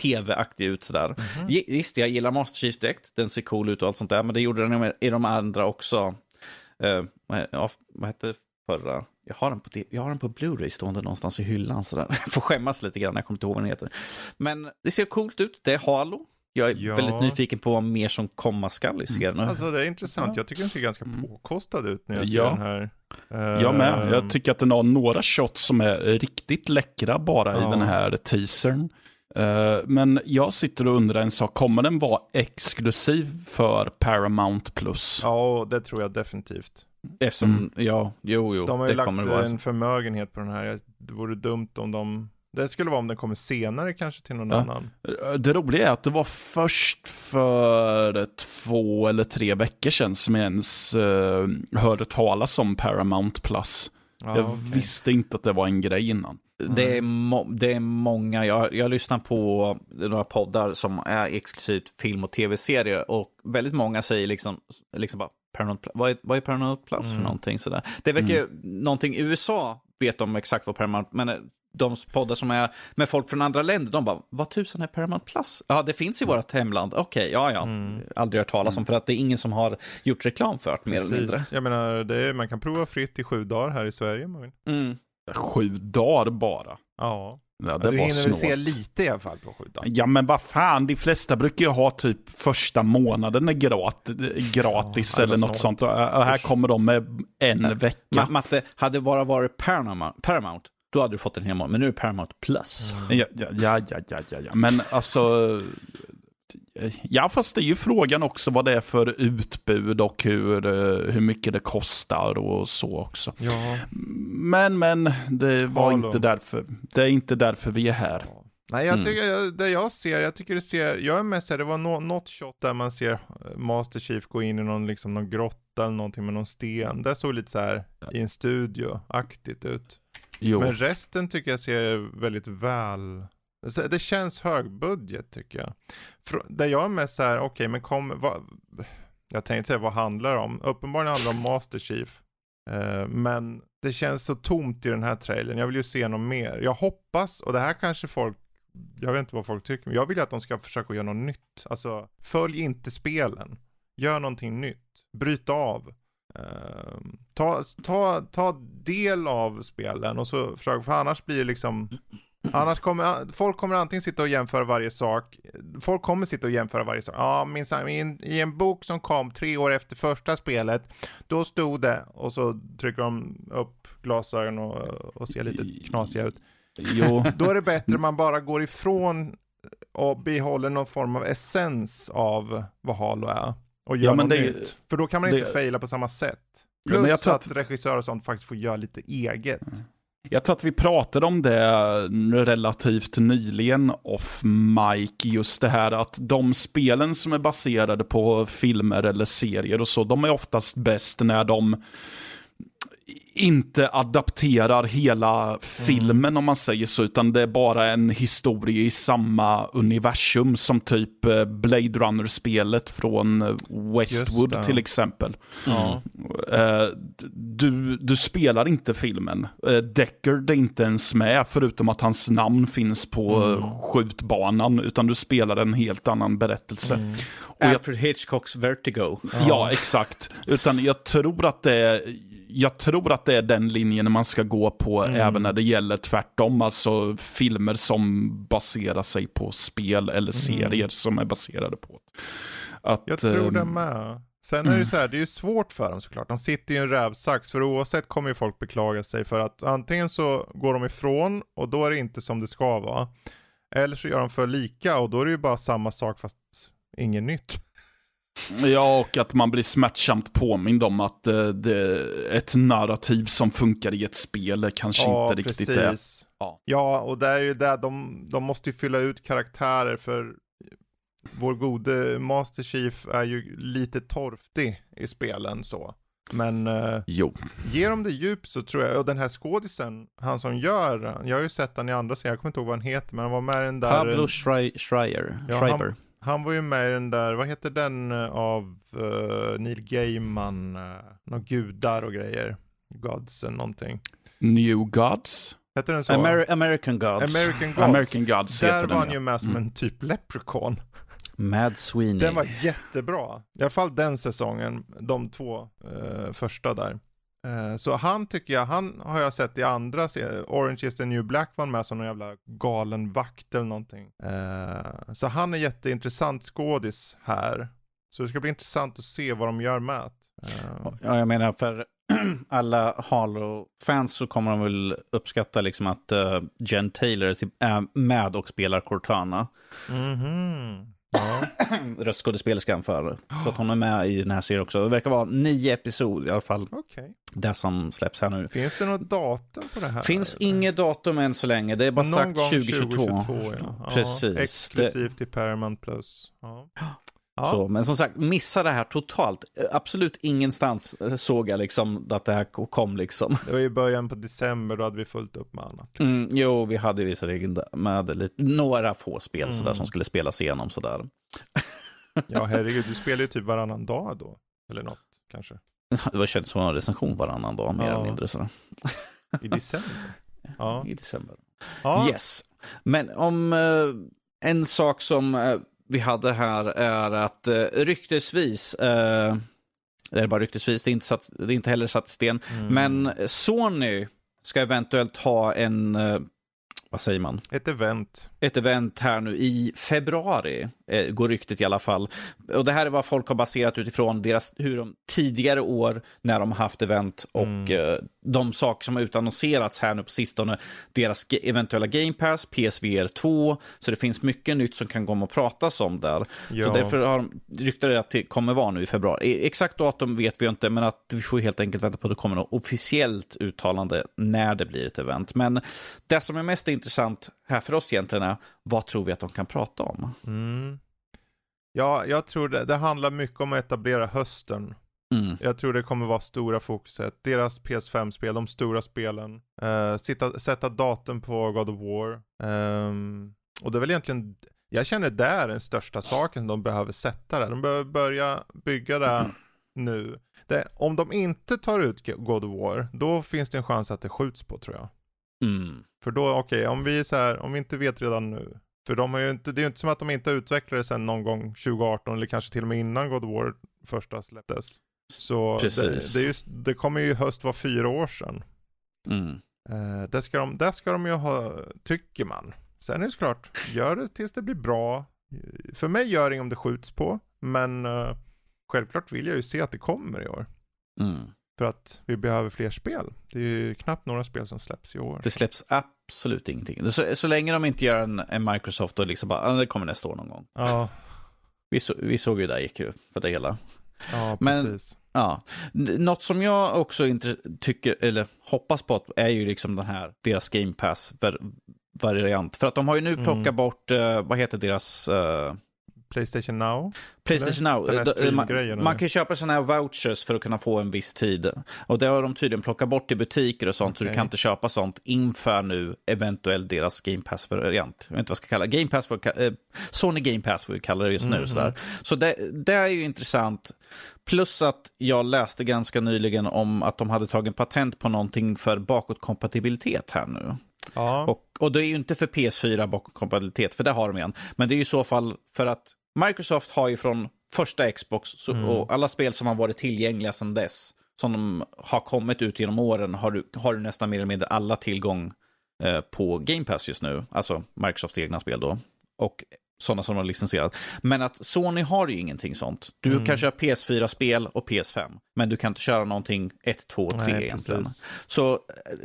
tv-aktigt ut sådär. Gi- Visst, jag gillar Master Chief direkt. Den ser cool ut och allt sånt där. Men det gjorde den i de andra också. Eh, vad- vad hette förra? Jag har den på, jag har den på Blu-ray stående någonstans i hyllan. Sådär. Jag får skämmas lite grann, jag kommer inte ihåg vad den heter. Men det ser coolt ut. Det är Halo. Jag är Ja. väldigt nyfiken på vad mer som komma skall i serien. Alltså det är intressant. Jag tycker den ser ganska Mm. påkostad ut när jag ser Ja. den här. Jag med. Ehm, Jag tycker att den har några shots som är riktigt läckra bara Ja. i den här teasern. Eh, Men jag sitter och undrar en sak. Kommer den vara exklusiv för Paramount Plus? Ja, det tror jag definitivt. Eftersom, Mm. ja, jo, jo, De har ju det lagt en förmögenhet på den här. Det vore dumt om de... Det skulle vara om den kommer senare kanske till någon Ja. annan. Eh, Det roliga är att det var först för två eller tre veckor sedan som jag ens uh, hörde talas om Paramount Plus. Ja, jag okej. visste inte att det var en grej innan. Det är, det är många, jag, jag lyssnar på några poddar som är exklusivt film och tv-serier och väldigt många säger liksom, liksom bara, Paramount, vad, är, vad är Paramount Plus för Mm. någonting sådär. Det verkar ju, någonting i USA vet de exakt vad Paramount, men eh, de poddar som är med folk från andra länder, de bara, vad tusan är Paramount Plus? Ja, det finns i vårt hemland, okej, ja, ja, Mm. aldrig hört talas om, för att det är ingen som har gjort reklam för det, mer eller mindre. Jag menar, det är, man kan prova fritt i sju dagar här i Sverige om man vill. Mm. Sju dagar bara. Ja, Ja, du det var hinner väl se snålt. lite i alla fall på sju dagar. Ja men vad fan, de flesta brukar ju ha typ första månaden är grat, gratis Ja, eller något snålt. sånt. Och här kommer de med en vecka. Ma- Matte, hade det bara varit Paramount, Paramount, då hade du fått en hel månad, men nu är det Paramount Plus. Ja, ja, ja, ja, ja, ja. Men alltså... Ja, fast det är ju frågan också vad det är för utbud och hur, eh, hur mycket det kostar och så också. Ja. Men, men, det var Halo. inte därför. Det är inte därför vi är här. Nej, jag Mm. tycker, det jag ser, jag tycker det ser, jag är mest såhär, det var nå- något shot där man ser eh, Master Chief gå in i någon, liksom, någon grotta eller någonting med någon sten. Det såg lite så här i en studio-aktigt ut. Jo. Men resten tycker jag ser väldigt väl, alltså, det känns högbudget tycker jag. Frå- där jag är mest såhär, okej men kom, vad, jag tänkte säga vad handlar det om? Uppenbarligen handlar det om Master Chief. Eh, men det känns så tomt i den här trailern, jag vill ju se något mer. Jag hoppas, och det här kanske folk, jag vet inte vad folk tycker, men jag vill ju att de ska försöka göra något nytt. Alltså, följ inte spelen. Gör någonting nytt. Bryt av. Eh, ta, ta, ta del av spelen och så försök, för annars blir det liksom Annars kommer, folk kommer antingen sitta och jämföra varje sak. Folk kommer sitta och jämföra varje sak. Ja, minsann, i, en, i en bok som kom tre år efter första spelet, då stod det, och så trycker de upp glasögon och, och ser lite knasiga ut. Jo. Då är det bättre om man bara går ifrån och behåller någon form av essens av vad Halo är. Och gör Ja, men något det- nytt. För då kan man det- inte faila på samma sätt. Plus men jag tror att, att- regissörer och sånt faktiskt får göra lite eget. Jag tror att vi pratade om det relativt nyligen off mic, just det här att de spelen som är baserade på filmer eller serier och så, de är oftast bäst när de inte adapterar hela filmen Mm. om man säger så, utan det är bara en historia i samma universum som typ eh, Blade Runner-spelet från eh, Westwood till exempel. Ja. Eh, Du, du spelar inte filmen. Deckard är inte ens med, förutom att hans namn finns på Mm. skjutbanan, utan du spelar en helt annan berättelse. Mm. Och jag Alfred Hitchcocks Vertigo. Ja, exakt. Utan jag tror att det är, jag tror att det är den linjen man ska gå på Mm. även när det gäller tvärtom. Alltså filmer som baserar sig på spel eller serier som är baserade på. Att, Mm. Jag tror det ehm, med. Sen är det så här, det är ju svårt för dem såklart. De sitter i en rävsax, för oavsett kommer ju folk beklaga sig för att antingen så går de ifrån och då är det inte som det ska vara. Eller så gör de för lika och då är det ju bara samma sak fast inget nytt. Ja, och att man blir smärtsamt påmind om att eh, det, ett narrativ som funkar i ett spel kanske inte riktigt är... Ja. Ja, och där är ju där de, de måste ju fylla ut karaktärer för vår gode Master Chief är ju lite torftig i spelen så. Men eh, Jo. ger de det djup så tror jag, och den här skådisen, han som gör, jag har ju sett han i andra serier, jag kommer inte ihåg vad han heter, men han var med i den där, Pablo Schrei- Schreier. Ja, Schreiber. han var ju med i den där, vad heter den eh, av uh, Neil Gaiman, uh, några gudar och grejer, Gods eller någonting. New Gods? Heter den så? Amer- American Gods. American Gods. American Gods Där heter var han den. ju ja. med som Mm. en typ leprechaun. Mad Sweeney. Den var jättebra. I alla fall den säsongen, de två eh, första där. Eh, så han tycker jag, han har jag sett i andra serier. Orange is the new black var med som någon jävla galen vakt eller någonting. Eh, så han är jätteintressant skådis här. Så det ska bli intressant att se vad de gör med det. Eh, Ja, jag menar för alla Halo-fans så kommer de väl uppskatta liksom att Jen Taylor är med och spelar Cortana. mhm. Ja. Röstskådespelerskan för. Så att hon är med i den här serien också. Det verkar vara nio episoder i alla fall. Okej. Det som släpps här nu. Finns det något datum på det här? Finns eller? inget datum än så länge. Det är bara Någon sagt gång 2022. 2022 ja. Ja, Precis. Det, Exklusivt till Paramount Plus. Ja. Ja. så, men som sagt, missa det här totalt. Absolut ingenstans såg jag liksom att det här kom liksom. Det var ju början på december, då hade vi fullt upp med annat. Mm, jo, vi hade visserligen med lite, några få spel Mm. sådär, som skulle spelas igenom sådär. Ja herregud, du spelar ju typ varannan dag då. Eller något kanske. Det var känns som en recension varannan dag, mer Ja. eller mindre. Så. I december. Ja. I december. ja. Yes. Men om eh, en sak som eh, vi hade här är att eh, ryktesvis, eh, det är bara ryktesvis, det är inte, satt, det är inte heller satt i sten, Mm. men Sony ska eventuellt ha en, eh, vad säger man? Ett event. Ett event här nu i februari, eh, går ryktet i alla fall. Och det här är vad folk har baserat utifrån deras, hur de tidigare år när de har haft event och Mm. eh, de saker som har utannonserats här nu på sistone, deras eventuella Game Pass, PSVR 2, så det finns mycket nytt som kan komma och pratas om där. Ja. Så därför har de ryktat att det kommer vara nu i februari. E- Exakt datum vet vi inte, men att vi får helt enkelt vänta på att det kommer något officiellt uttalande när det blir ett event. Men det som är mest intressant här för oss egentligen är, vad tror vi att de kan prata om? Mm. Ja, jag tror det, det handlar mycket om att etablera hösten. Mm. Jag tror det kommer vara stora fokuset. Deras PS5-spel, de stora spelen. Uh, sitta, sätta datum på God of War. Ehm, och det är väl egentligen, jag känner det är den största saken de behöver sätta där. De behöver börja bygga det nu. Det, om de inte tar ut God of War, då finns det en chans att det skjuts på tror jag. Mm. För då, okej, om vi så här, om vi inte vet redan nu. För de har ju inte, det är ju inte som att de inte utvecklade det sen någon gång 2018 eller kanske till och med innan God of War första släpptes. Så det, Precis. det, är just, det kommer ju i höst vara fyra år sedan. Mm. Eh, det, ska de, det ska de ju ha, tycker man. Sen är det såklart, gör det tills det blir bra. För mig gör det om det skjuts på, men eh, självklart vill jag ju se att det kommer i år. Mm. För att vi behöver fler spel. Det är ju knappt några spel som släpps i år. Det släpps absolut ingenting. Så, så länge de inte gör en, en Microsoft och liksom bara, "Ah, det kommer nästa år någon gång. Ja, Vi, så, vi såg ju där gick ju för det hela. ja Men- precis. Ja, N- något som jag också inte tycker, eller hoppas på, är ju liksom den här, deras Game Pass-variant. För att de har ju nu Mm. plockat bort, eh, vad heter deras, eh, Playstation Now? Playstation Now, eh, streamgrejen, man, man eller? kan köpa sådana här vouchers för att kunna få en viss tid. Och det har de tydligen plockat bort i butiker och sånt, så du kan inte köpa sånt inför nu eventuellt deras Game Pass-variant. Jag vet inte vad jag ska kalla det. Game Pass får, eh, Sony Game Pass får vi kalla det just nu. Mhm. Sådär. Så det, det är ju intressant. Plus att jag läste ganska nyligen om att de hade tagit patent på någonting för bakåtkompatibilitet här nu. Ja. Och, och det är ju inte för PS4 bakåtkompatibilitet, för det har de igen. Men det är ju i så fall för att Microsoft har ju från första Xbox så, Mm. och alla spel som har varit tillgängliga sedan dess, som de har kommit ut genom åren, har du, har du nästan mer eller mindre alla tillgång eh, på Game Pass just nu. Alltså Microsofts egna spel då. Och sådana som de har licensierat. Men att Sony har ju ingenting sånt. Du Mm. kan köra PS4-spel och PS5, men du kan inte köra någonting 1, 2, 3 Nej, egentligen. precis. Så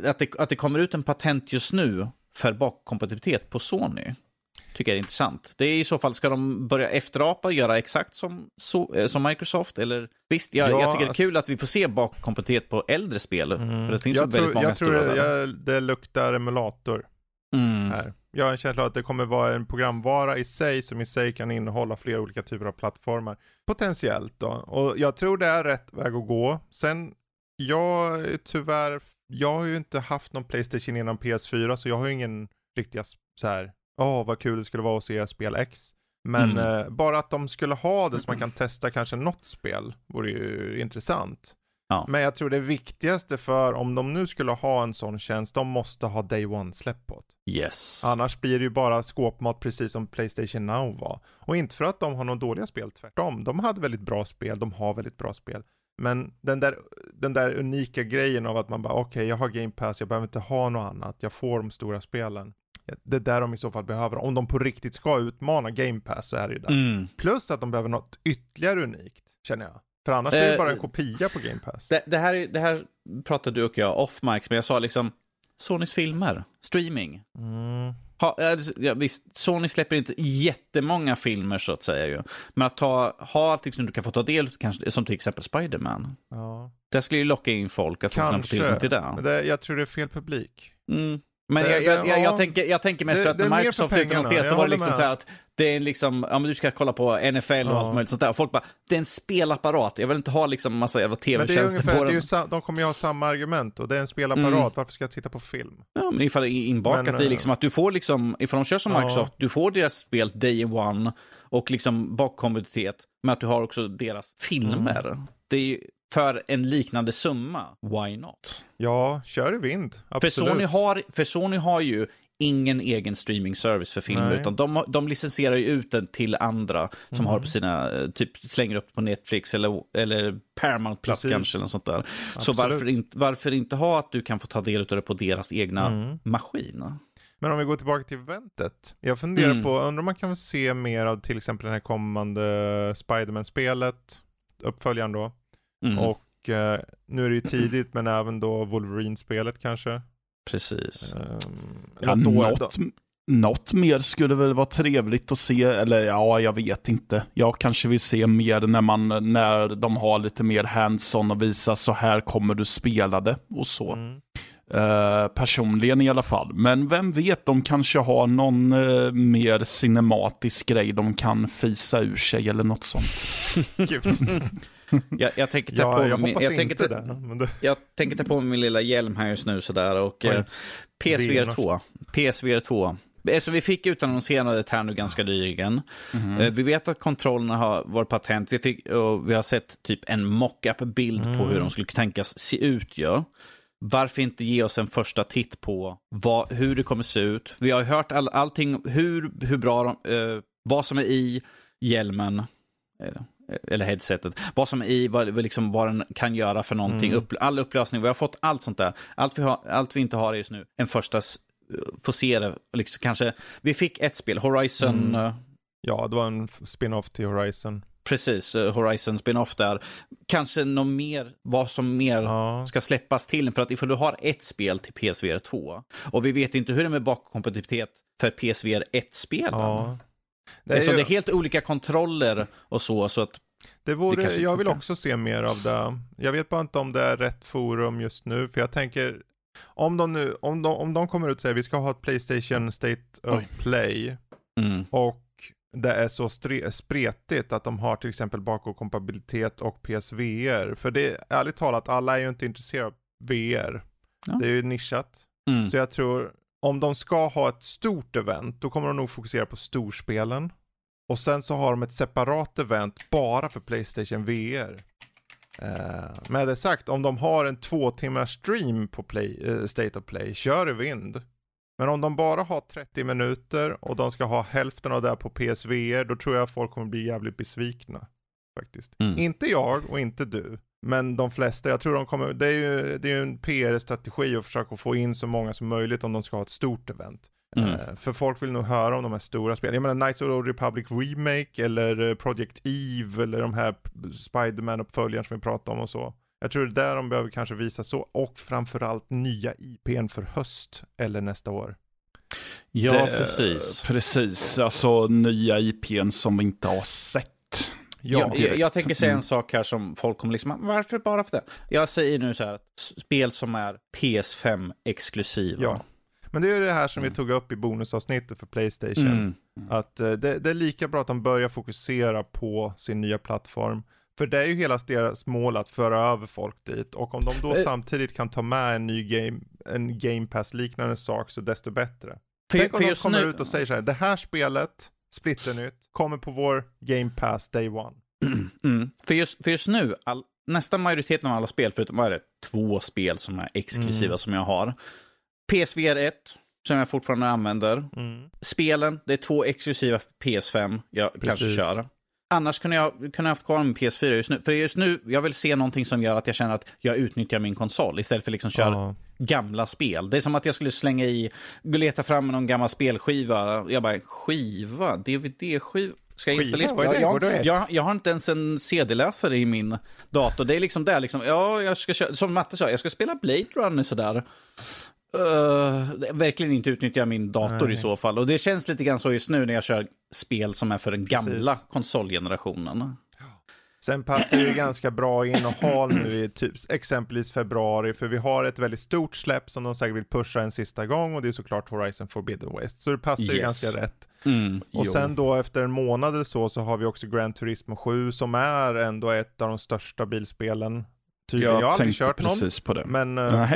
eh, att det, att det kommer ut en patent just nu för bakkompatibilitet på Sony tycker jag är intressant. Det är i så fall, ska de börja efterapa och göra exakt som, så, eh, som Microsoft? Eller visst, jag, Ja, jag tycker det är alltså- kul att vi får se bakkompatibilitet på äldre spel. För det finns ju jag väldigt tror, många jag tror stora det, där. jag, det luktar emulator Mm. här. Jag har en känsla att det kommer vara en programvara i sig som i sig kan innehålla flera olika typer av plattformar. Potentiellt då. Och jag tror det är rätt väg att gå. Sen, jag är tyvärr, jag har ju inte haft någon Playstation innan PS4 så jag har ju ingen riktiga så här, åh vad kul det skulle vara att se spel X. Men Mm. eh, bara att de skulle ha det så man kan testa kanske något spel vore ju intressant. Ja. Men jag tror det viktigaste för om de nu skulle ha en sån tjänst, de måste ha Day One-släpp på. Yes. Annars blir det ju bara skåpmat precis som Playstation Now var. Och inte för att de har några dåliga spel, tvärtom. De hade väldigt bra spel, de har väldigt bra spel. Men den där, den där unika grejen av att man bara, okej, jag har Game Pass, jag behöver inte ha något annat, jag får de stora spelen. Det är där de i så fall behöver. Om de på riktigt ska utmana Game Pass så är det ju där. Mm. Plus att de behöver något ytterligare unikt, känner jag. För annars är det Eh, bara en kopia på Game Pass. Det, det, här, är- det här pratade du och jag off mic, men jag sa liksom Sonys filmer, streaming. Mm. Ha, ja, visst, Sony släpper inte jättemånga filmer så att säga ju. Men att ta, ha allt liksom, du kan få ta del av, kanske, som till exempel Spider-Man. Ja. Det skulle ju locka in folk att kunna få tillgång Kanske. till Men det. det, jag tror det är fel publik. Mm. Men Det- jag, jag, jag, ja. jag, tänker, jag tänker mest Det- för att när Microsoft utannonserades, pengarna, då jag var det liksom med. så här att det är liksom, ja men du ska kolla på NFL och Ja. allt möjligt sånt där. Och folk bara, det är en spelapparat, jag vill inte ha liksom massa jävla tv-tjänster på det är ju den. de kommer ju ha samma argument och det är en spelapparat, Mm. varför ska jag titta på film? Ja, men ifall det är inbakat Men, i eh, liksom att du får liksom, ifall de kör som Ja. Microsoft, du får deras spel day one och liksom bakkompatibilitet, men att du har också deras filmer. Mm. Det är ju för en liknande summa, why not? Ja, kör i vind. För Absolut. Sony, har, för Sony har ju ingen egen streaming-service för filmer, Nej. utan de, de licensierar ju ut den till andra som Mm. har på sina, eh, typ slänger upp på Netflix eller, eller Paramount Plus Precis. kanske, eller sånt där. Så Absolut. varför inte, varför inte ha att du kan få ta del av det på deras egna Mm. maskin? Men om vi går tillbaka till eventet. Jag funderar Mm. på, undrar om man kan se mer av till exempel det här kommande Spiderman-spelet, uppföljaren då. Mm. Och eh, nu är det ju tidigt, men även då Wolverine-spelet kanske. Precis. Um, Ja, något, något mer skulle väl vara trevligt att se, eller ja, jag vet inte. Jag kanske vill se mer när, man, när de har lite mer hands-on och visar så här kommer du spela det och så. Mm. Eh, personligen i alla fall. Men vem vet, de kanske har någon eh, mer cinematisk grej de kan fisa ur sig eller något sånt. Jag, jag tänker ta ja, på jag min, jag tänker ta, det. Men det jag tänker ta på min lilla hjälm här just nu sådär och eh, PSVR Det 2. PSVR 2. Så vi fick utannonserat här nu ganska nyligen. Eh, Vi vet att kontrollerna har varit patent. Vi, fick, och vi har sett typ en mock-up bild på hur de skulle tänkas se ut. Ja. Varför inte ge oss en första titt på vad, hur det kommer se ut? Vi har hört all, allting, hur, hur bra de, eh, vad som är i hjälmen, eh, eller headsetet, vad som är i, vad, liksom, vad den kan göra för någonting, upp, all upplösning. Vi har fått allt sånt där. Allt vi, har, allt vi inte har just nu, en första, s- få se det, liksom, kanske, vi fick ett spel, Horizon, Mm. eh, Ja, det var en spin-off till Horizon. Precis, eh, Horizon spin-off där. Kanske något mer, vad som mer Ja. ska släppas till. För att ifall du har ett spel till PSVR 2 och vi vet inte hur det är med bakkompatibilitet för PSVR 1-spelen. ja. Det är, ju- det är helt olika kontroller och så, så att Det Det vore, kanske jag vill också se mer av det. Jag vet bara inte om det är rätt forum just nu, för jag tänker om de nu, om de, om de kommer ut och säger vi ska ha ett Playstation State of Oj. Play mm, och det är så spretigt att de har till exempel bakåtkompatibilitet och PSVR. För det är ärligt talat, alla är ju inte intresserade av VR. Ja. Det är ju nischat. Mm. Så jag tror, om de ska ha ett stort event, då kommer de nog fokusera på storspelen. Och sen så har de ett separat event bara för Playstation VR. Eh, med det sagt, om de har en två timmars stream på play, eh, State of Play, kör i vind. Men om de bara har 30 minuter och de ska ha hälften av det på PSVR, då tror jag folk kommer bli jävligt besvikna. Faktiskt. Mm. Inte jag och inte du. Men de flesta, jag tror de kommer, det är ju, det är ju en PR-strategi att försöka få in så många som möjligt om de ska ha ett stort event. Mm. Eh, för folk vill nog höra om de här stora spelen. Jag menar Knights of the Republic Remake eller eh, Project Eve eller de här Spiderman-uppföljaren som vi pratade om och så. Jag tror det är där de behöver kanske visa så och framförallt nya IPn för höst eller nästa år. Ja, Det- precis. Precis, alltså nya IPn som vi inte har sett. jag, jag, jag tänker säga en Mm. sak här som folk kommer liksom, varför bara för det? Jag säger nu så här, spel som är PS5 exklusiva. Ja. Men det är det här som vi tog upp i bonusavsnittet för Playstation. Mm. Att eh, det, det är lika bra att de börjar fokusera på sin nya plattform. För det är ju hela deras mål att föra över folk dit. Och om de då Eh. samtidigt kan ta med en ny game, en game pass liknande sak så desto bättre. För, Tänk om de kommer nu, ut och säger så här, det här spelet, splitternytt, kommer på vår game pass day one. mm, för, just, för just nu, all, nästan majoriteten av alla spel, förutom vad är det, två spel som är exklusiva Mm. som jag har. PSVR 1, som jag fortfarande använder. Mm. Spelen, det är två exklusiva för PS5 jag kanske Precis. kör. Annars kunde jag kunde haft kvar min PS4 just nu. För just nu, jag vill se någonting som gör att jag känner att jag utnyttjar min konsol istället för liksom köra Ja. gamla spel. Det är som att jag skulle slänga i, leta fram någon gammal spelskiva. Jag bara, skiva? DVD-skiva? Ska jag Skiva? installera? Det? Jag, jag, jag, jag har inte ens en CD-läsare i min dator. Det är liksom där, liksom, ja, jag ska köra, som Matte sa, jag ska spela Blade Runner sådär. Uh, verkligen inte utnyttja min dator Nej. i så fall. Och det känns lite grann så just nu när jag kör spel som är för den gamla Precis. konsolgenerationen. Sen passar det ju ganska bra in och ha nu i typ exempelvis februari, för vi har ett väldigt stort släpp som de säkert vill pusha en sista gång och det är såklart Horizon Forbidden West. Så det passar ju Yes. ganska rätt. Mm, Och jo. sen då efter en månad eller så, så har vi också Gran Turismo 7 som är ändå ett av de största bilspelen. Tydligen. Jag, Jag har aldrig kört någon, men eh,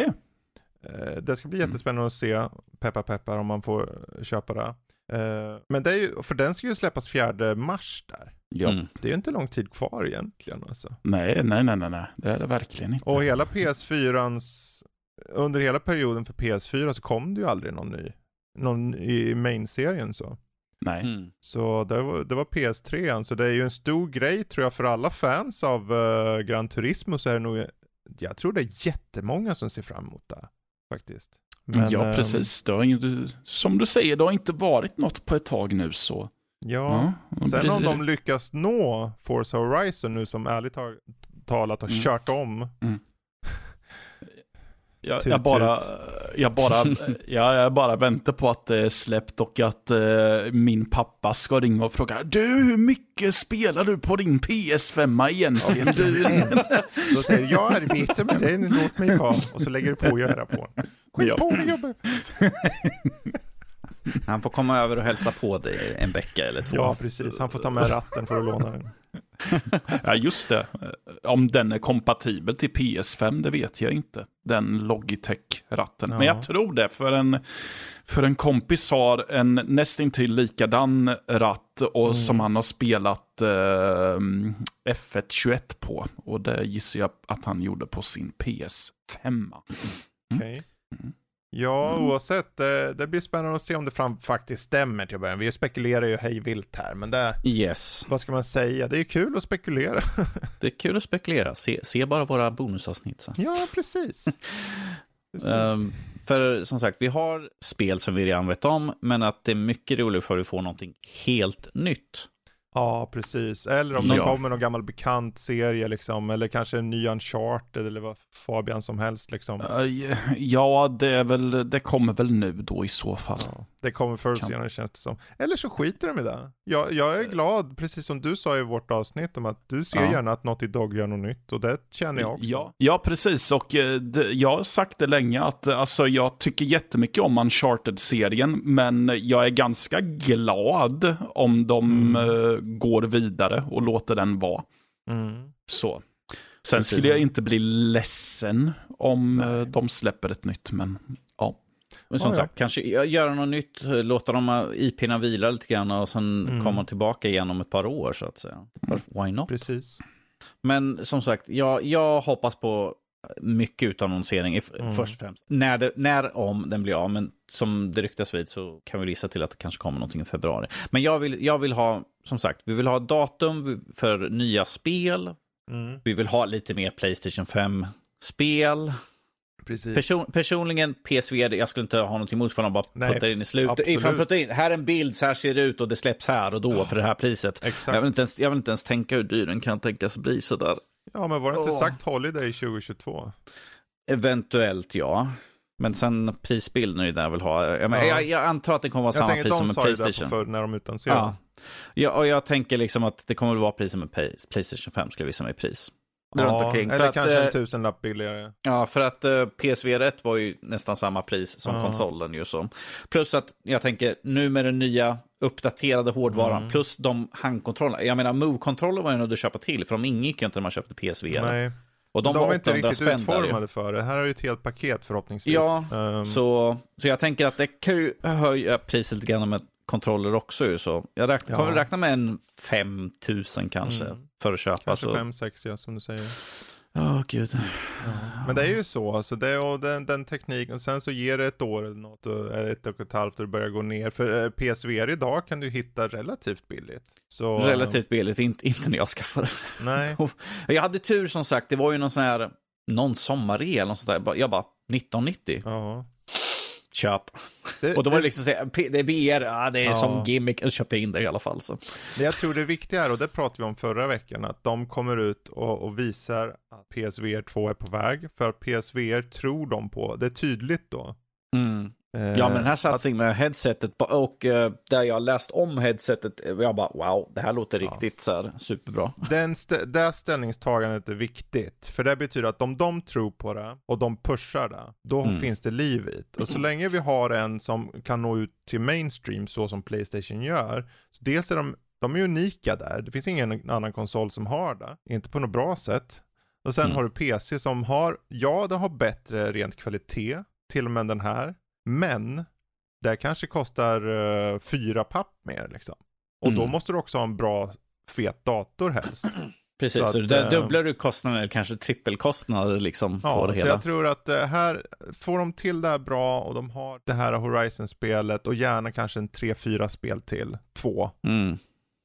det ska bli jättespännande att se, peppar peppar om man får eh, köpa det. Eh, men det är ju, för den ska ju släppas 4 mars där. Ja. Mm. Det är ju inte lång tid kvar egentligen alltså. Nej, nej, nej, nej, nej, det är det verkligen inte. Och hela PS4ans, under hela perioden för PS4 så kom det ju aldrig någon ny, någon i main-serien så. Nej. Mm. Så det var, det var PS3, så det är ju en stor grej tror jag för alla fans av uh, Gran Turismo så är det nog, jag tror det är jättemånga som ser fram emot det faktiskt. Men, ja, ehm, precis. Det har inte, som du säger, det har inte varit något på ett tag nu så. Ja, Ja, sen om precis. de lyckas nå Forza Horizon nu som ärligt ta- talat har Mm. kört om. Jag, Tut, jag bara, tut. jag bara, jag, jag bara väntar på att det är släppt och att eh, min pappa ska ringa och fråga Du, hur mycket spelar du på din PS5 egentligen? Du? Så säger jag arbetar med den, låt mig vara. Och så lägger du på och göra på. Skit Ja. på dig gubbe. Han får komma över och hälsa på dig en vecka eller två. Ja, precis. Han får ta med ratten för att låna den. ja, just det. Om den är kompatibel till PS5, det vet jag inte. Den Logitech-ratten. Men Ja. jag tror det, för en, för en kompis har en nästintill likadan ratt och Mm. som han har spelat eh, F1 21 på. Och det gissar jag att han gjorde på sin PS5. Okej. Ja, oavsett. Det, det blir spännande att se om det fram, faktiskt stämmer till att börja med. Vi spekulerar ju hej vilt här, men det, Yes. vad ska man säga? Det är ju kul att spekulera. Det är kul att spekulera. Se, se bara våra bonusavsnitt. Så. ja, precis. precis. Ehm, för som sagt, vi har spel som vi redan vet om, men att det är mycket roligt för att vi får någonting helt nytt. Ja, precis. Eller om de Ja. kommer någon gammal bekant serie liksom, eller kanske en ny Uncharted eller vad Fabian som helst liksom. Eh, Ja, det, är väl, det kommer väl nu då i så fall. Ja. Det kommer förr Kan- senare känns det som. Eller så skiter de i det. Jag, jag är glad, precis som du sa i vårt avsnitt, om att du ser Ja. gärna att Naughty Dog gör något nytt. Och det känner jag också. Ja, ja precis. Och eh, det, jag har sagt det länge att eh, alltså, jag tycker jättemycket om Uncharted-serien, men jag är ganska glad om de Mm. eh, går vidare och låter den vara. Mm. Så. Sen Precis. skulle jag inte bli ledsen om eh, de släpper ett nytt, men. Men som ja. sagt, kanske göra något nytt, låta de IP'na vila lite grann och sen Mm. komma tillbaka igen om ett par år så att säga. Why not? Precis. Men som sagt, jag, jag hoppas på mycket utannonsering, Mm. först och främst. När, det, när om den blir av, men som det ryktas vid så kan vi gissa till att det kanske kommer någonting i februari. Men jag vill, jag vill ha, som sagt, vi vill ha datum för nya spel. Mm. Vi vill ha lite mer Playstation 5-spel. Precis. Person, personligen, PSVR, jag skulle inte ha något emot för de bara Nej, puttar in i slutet. absolut. Ifrån puttar in, här är en bild, så här ser det ut och det släpps här och då för det här priset. Exakt. Jag vill, inte ens, jag vill inte ens tänka hur dyr den kan tänkas bli sådär. Ja, men var det inte Åh. sagt Holiday 2022? Eventuellt ja. Men sen prisbilden är ju där jag vill ha. Jag, Ja. jag, jag antar att det kommer vara Jag samma tänker pris som de en sa ju det Playstation. på förr när de utannonserade. Ja. ja, och jag tänker liksom att det kommer att vara pris som en Play- Playstation 5 skulle jag visa mig pris. Runt omkring. Eller att, kanske eh, en tusenlapp billigare. Ja, för att uh, PSVR 1 var ju nästan samma pris som Ja. konsolen ju så. Plus att jag tänker nu med den nya uppdaterade hårdvaran Mm. plus de handkontrollerna. Jag menar Move-kontroller var ju nödvändigt att köpa till för de ingick ju inte när man köpte PSVR. Nej, och de, de, var var inte 800 riktigt där ju. utformade för det. Här är ju ett helt paket förhoppningsvis. Ja, Ehm, Så, så jag tänker att det kan ju höja priset lite grann med kontroller också ju så. Jag räknar, Ja. kommer räkna med en 5000 kanske Mm. för att köpa. Kanske så. fem, sex, ja, som du säger. Ja, gud. Men det är ju så, alltså det och den, den tekniken, och sen så ger det ett år eller något, och- eller ett och ett halvt och det börjar gå ner. För eh, PSVR idag kan du hitta relativt billigt. Så, Relativt billigt, inte, inte när jag skaffade Nej, Jag hade tur som sagt, det var ju någon sån här, någon sommarre eller något sånt där. Jag bara, 1990, ja. Köp. Det, Och då var det liksom så här, det är BR, ja, det är Ja. som gimmick, och köpte in det i alla fall. Så. Det jag tror det viktiga är, och det pratade vi om förra veckan, att de kommer ut och, och visar att PSVR 2 är på väg. För att PSVR tror de på, det är tydligt då. Mm. Eh, Ja, men den här satsningen med headsetet och eh, där jag läst om headsetet, eh, jag bara wow, det här låter Ja. riktigt så här superbra. Den stä- det ställningstagandet är viktigt. För det betyder att om de tror på det och de pushar det, då Mm. finns det liv i det. Och så länge vi har en som kan nå ut till mainstream så som Playstation gör, så dels är de, de är unika där. Det finns ingen annan konsol som har det. Inte på något bra sätt. Och sen Mm. har du PC som har, ja det har bättre rent kvalitet, till och med den här. Men det kanske kostar uh, fyra papp mer liksom. Och då Mm. måste du också ha en bra fet dator helst. Precis, Så så, där eh, dubblar du kostnaden, eller kanske trippelkostnader liksom på Ja, det så hela. jag tror att eh, här får de till det här bra och de har det här Horizon-spelet och gärna kanske en 3-4 spel till. Två Mm.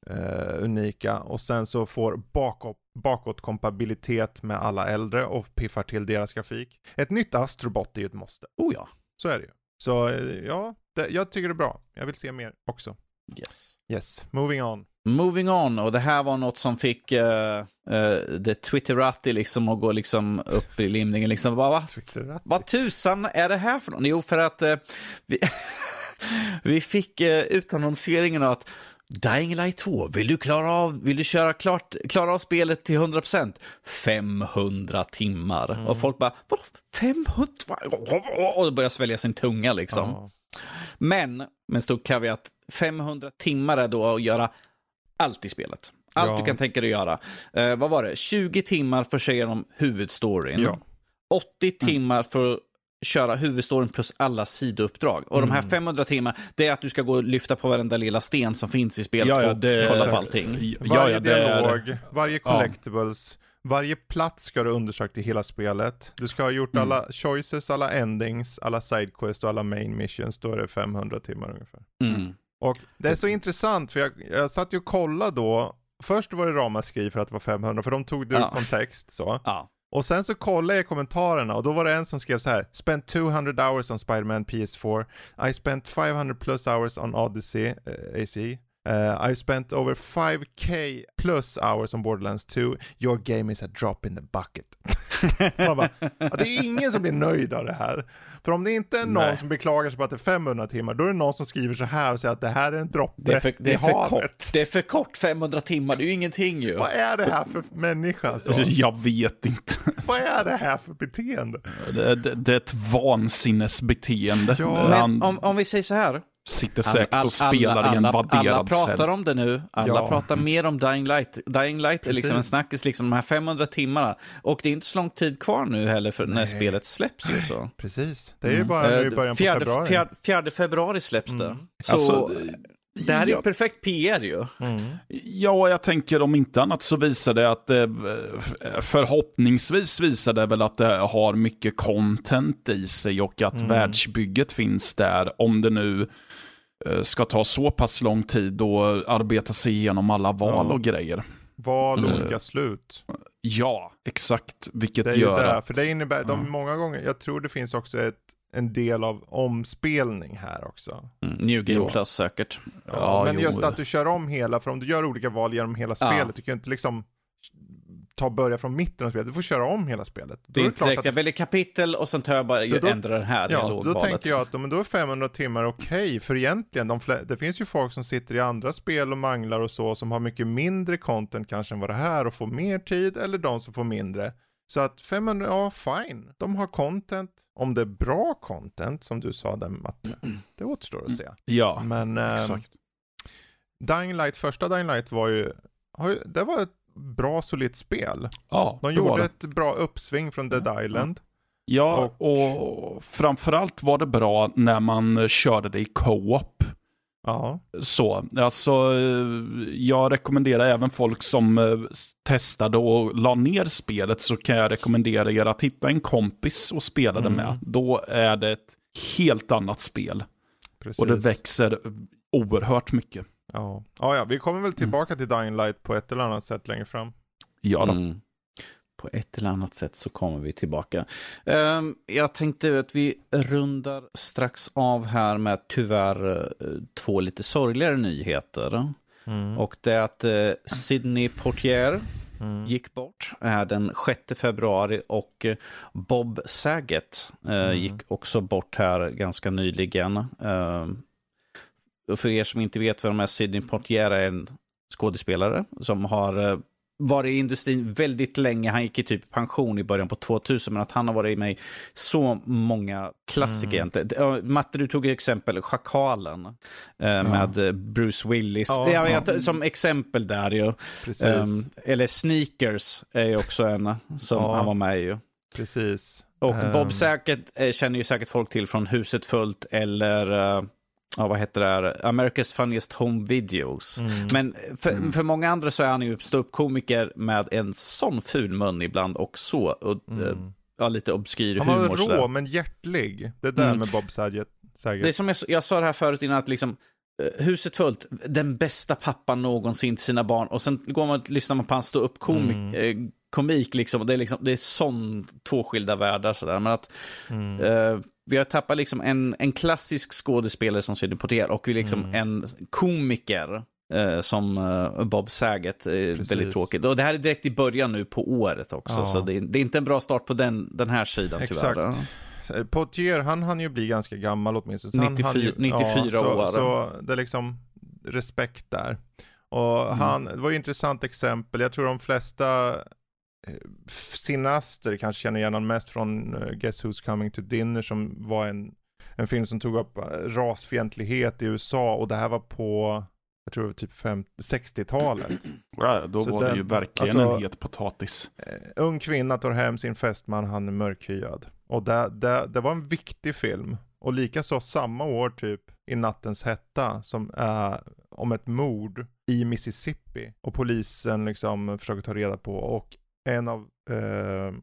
eh, unika och sen så får bakåt, bakåtkompatibilitet med alla äldre och piffar till deras grafik. Ett nytt Astrobot är ju ett måste. Oh ja. Så är det ju. Så eh, ja, det, jag tycker det är bra. Jag vill se mer också. Yes. Yes, moving on. Moving on, och det här var något som fick uh, uh, det Twitterati liksom att gå liksom upp i limningen. Liksom, bara, va? Twitter Vad tusan är det här för något? Jo, för att eh, vi, vi fick uh, utannonseringen att Dying Light 2, vill du klara av, vill du köra klart, klara av spelet till 100%? 500 timmar. Och folk bara, vadå 500? Och då börjar svälja sin tunga liksom. Ja. Men, med en stor caveat, 500 timmar är då att göra allt i spelet. Allt Ja. du kan tänka dig göra. Eh, vad var det? 20 timmar för att se igenom huvudstoryn. Ja. 80 timmar för att köra huvudstoryn plus alla sidouppdrag. Och de här 500 timmar, det är att du ska gå och lyfta på varenda lilla sten som finns i spelet Ja, ja, och det- kolla exakt. på allting. Ja, Varje dialog, varje collectibles, varje plats ska du undersökt i hela spelet. Du ska ha gjort Mm. alla choices, alla endings, alla sidequests och alla main missions. Då är det 500 timmar ungefär. Mm. Och det är så intressant för jag, jag satt ju och kollade då. Först var det ramaskri för att det var 500 för de tog det ur kontext så. Och sen så kollade jag i kommentarerna och då var det en som skrev så här. Spent 200 hours on Spider-Man PS4. I spent 500 plus hours on Odyssey, eh, uh, AC. Uh, I spent over 5k plus hours on Borderlands 2. Your game is a drop in the bucket. Man bara, ja, det är ingen som blir nöjd av det här. För om det inte är någon Nej. som beklagar sig på att det är 500 timmar, då är det någon som skriver så här och säger att det här är en droppe Det är för, det i är för havet. kort. Det är för kort, 500 timmar, det är ju ingenting ju. Vad är det här för människa? Alltså? Jag vet inte. Vad är det här för beteende? Det, det, det är ett vansinnesbeteende. Ja. Men om, om vi säger så här. Sitter säkert All- och spelar i en alla, vadderad alla pratar cell. om det nu. Alla Ja. pratar mer om Dying Light. Dying Light är liksom en Precis. snackis, liksom de här 500 timmarna. Och det är inte så lång tid kvar nu heller för när spelet släpps ju så. Precis, det är ju bara nu i Eh, början på fjärde, februari. fjärde, fjärde februari släpps det. Så Alltså, det här är ju ja. perfekt PR ju. Mm. Ja, jag tänker om inte annat så visar det att det, förhoppningsvis visar det väl att det har mycket content i sig och att världsbygget finns där. Om det nu eh, ska ta så pass lång tid och arbeta sig igenom alla val Ja. och grejer. Val Mm. olika slut. Ja, exakt. Vilket Det är gör det, att... för det innebär, de Ja. många gånger, jag tror det finns också ett, en del av omspelning här också. Mm, New Game Jo. Plus säkert. Ja, Ja, men jo. just att du kör om hela, för om du gör olika val genom hela Ja. spelet, du kan inte liksom ta börja från mitten av spelet, du får köra om hela spelet. Då Det är klart direkt, att, jag väljer kapitel och sen tar jag bara då- ändrar den här ja, dialogvalet. då tänker jag att men då är 500 timmar okej, för egentligen, de det finns ju folk som sitter i andra spel och manglar och så, som har mycket mindre content kanske än vad det här och får mer tid, eller de som får mindre. Så att 500, ja fine, de har content. Om det är bra content, som du sa den Matte, det återstår att se. Ja, Men eh, exakt. Dying Light, första Dying Light var ju, det var ett bra solitt spel. Ja, De det gjorde det. ett bra uppsving från Dead Island. Ja, och framförallt var det bra när man körde det i co-op. Ja, Så, alltså eh, jag rekommenderar även folk som eh, testade och la ner spelet så kan jag rekommendera er att hitta en kompis och spela det Mm. med. Då är det ett helt annat spel precis. och det växer oerhört mycket. Ja. ja, ja, vi kommer väl tillbaka till Dying Light på ett eller annat sätt längre fram. Ja, då. Mm. På ett eller annat sätt så kommer vi tillbaka. Ehm, jag tänkte att vi rundar strax av här med tyvärr eh, två lite sorgligare nyheter. Och det är att uh, Sidney Portier Mm. gick bort den 6 februari och eh, Bob Saget eh, Mm. gick också bort här ganska nyligen. Och för er som inte vet vem är Sidney Portier är en skådespelare som har eh, varit i industrin väldigt länge. Han gick i typ pension i början på 2000, men att han har varit med i så många klassiker. Mm. Ja, Matte, du tog exempel Schakalen eh, med eh, Bruce Willis. Ja, Ja, ja. Som exempel där ju. Ehm, eller Sneakers är ju också en som Ja. han var med i. ju. precis. Och Ehm, Bob säkert, eh, känner ju säkert folk till från Huset Fullt eller ja, vad heter det här? America's Funniest Home Videos. Mm. Men för, för många andra så är han ju ståuppkomiker med en sån ful mun ibland och så och, eh, Mm. ja, lite obskyr Han var humor. sådär. rå men hjärtlig. Det där Mm. med Bob Saget. Saget. Det är som jag, jag sa det här förut innan, att liksom, eh, huset fullt, den bästa pappan någonsin till sina barn. Och sen går man och lyssnar man på hans stå upp komik, Mm. eh, komik liksom. Och det är liksom, det är sån två skilda världar sådär. Men att Mm. eh, vi har tappat liksom en, en klassisk skådespelare som Sidney Poitier och vi liksom Mm. en komiker. eh, Som eh, Bob Saget, eh, Precis. väldigt tråkigt. Och det här är direkt i början nu på året också, Ja. så det är, det är inte en bra start på den, den här sidan tyvärr. Exakt. Eh, Potier, han han ju bli ganska gammal åtminstone. Så han 94 hann ju, 94 så, år. Så det är liksom respekt där. Och Mm. han, det var ju ett intressant exempel. Jag tror de flesta cineaster kanske känner igen honom mest från eh, Guess Who's Coming to Dinner som var en, en film som tog upp eh, rasfientlighet i USA och det här var på, jag tror det var typ fem- 60-talet. Ja, då Så var det den- ju verkligen alltså- en het potatis. Eh, ung kvinna tar hem sin fästman, han är mörkhyad. Och det, det, det var en viktig film. Och likaså samma år typ i Nattens hetta som är om ett mord i Mississippi. Och polisen liksom försöker ta reda på och en av, eh,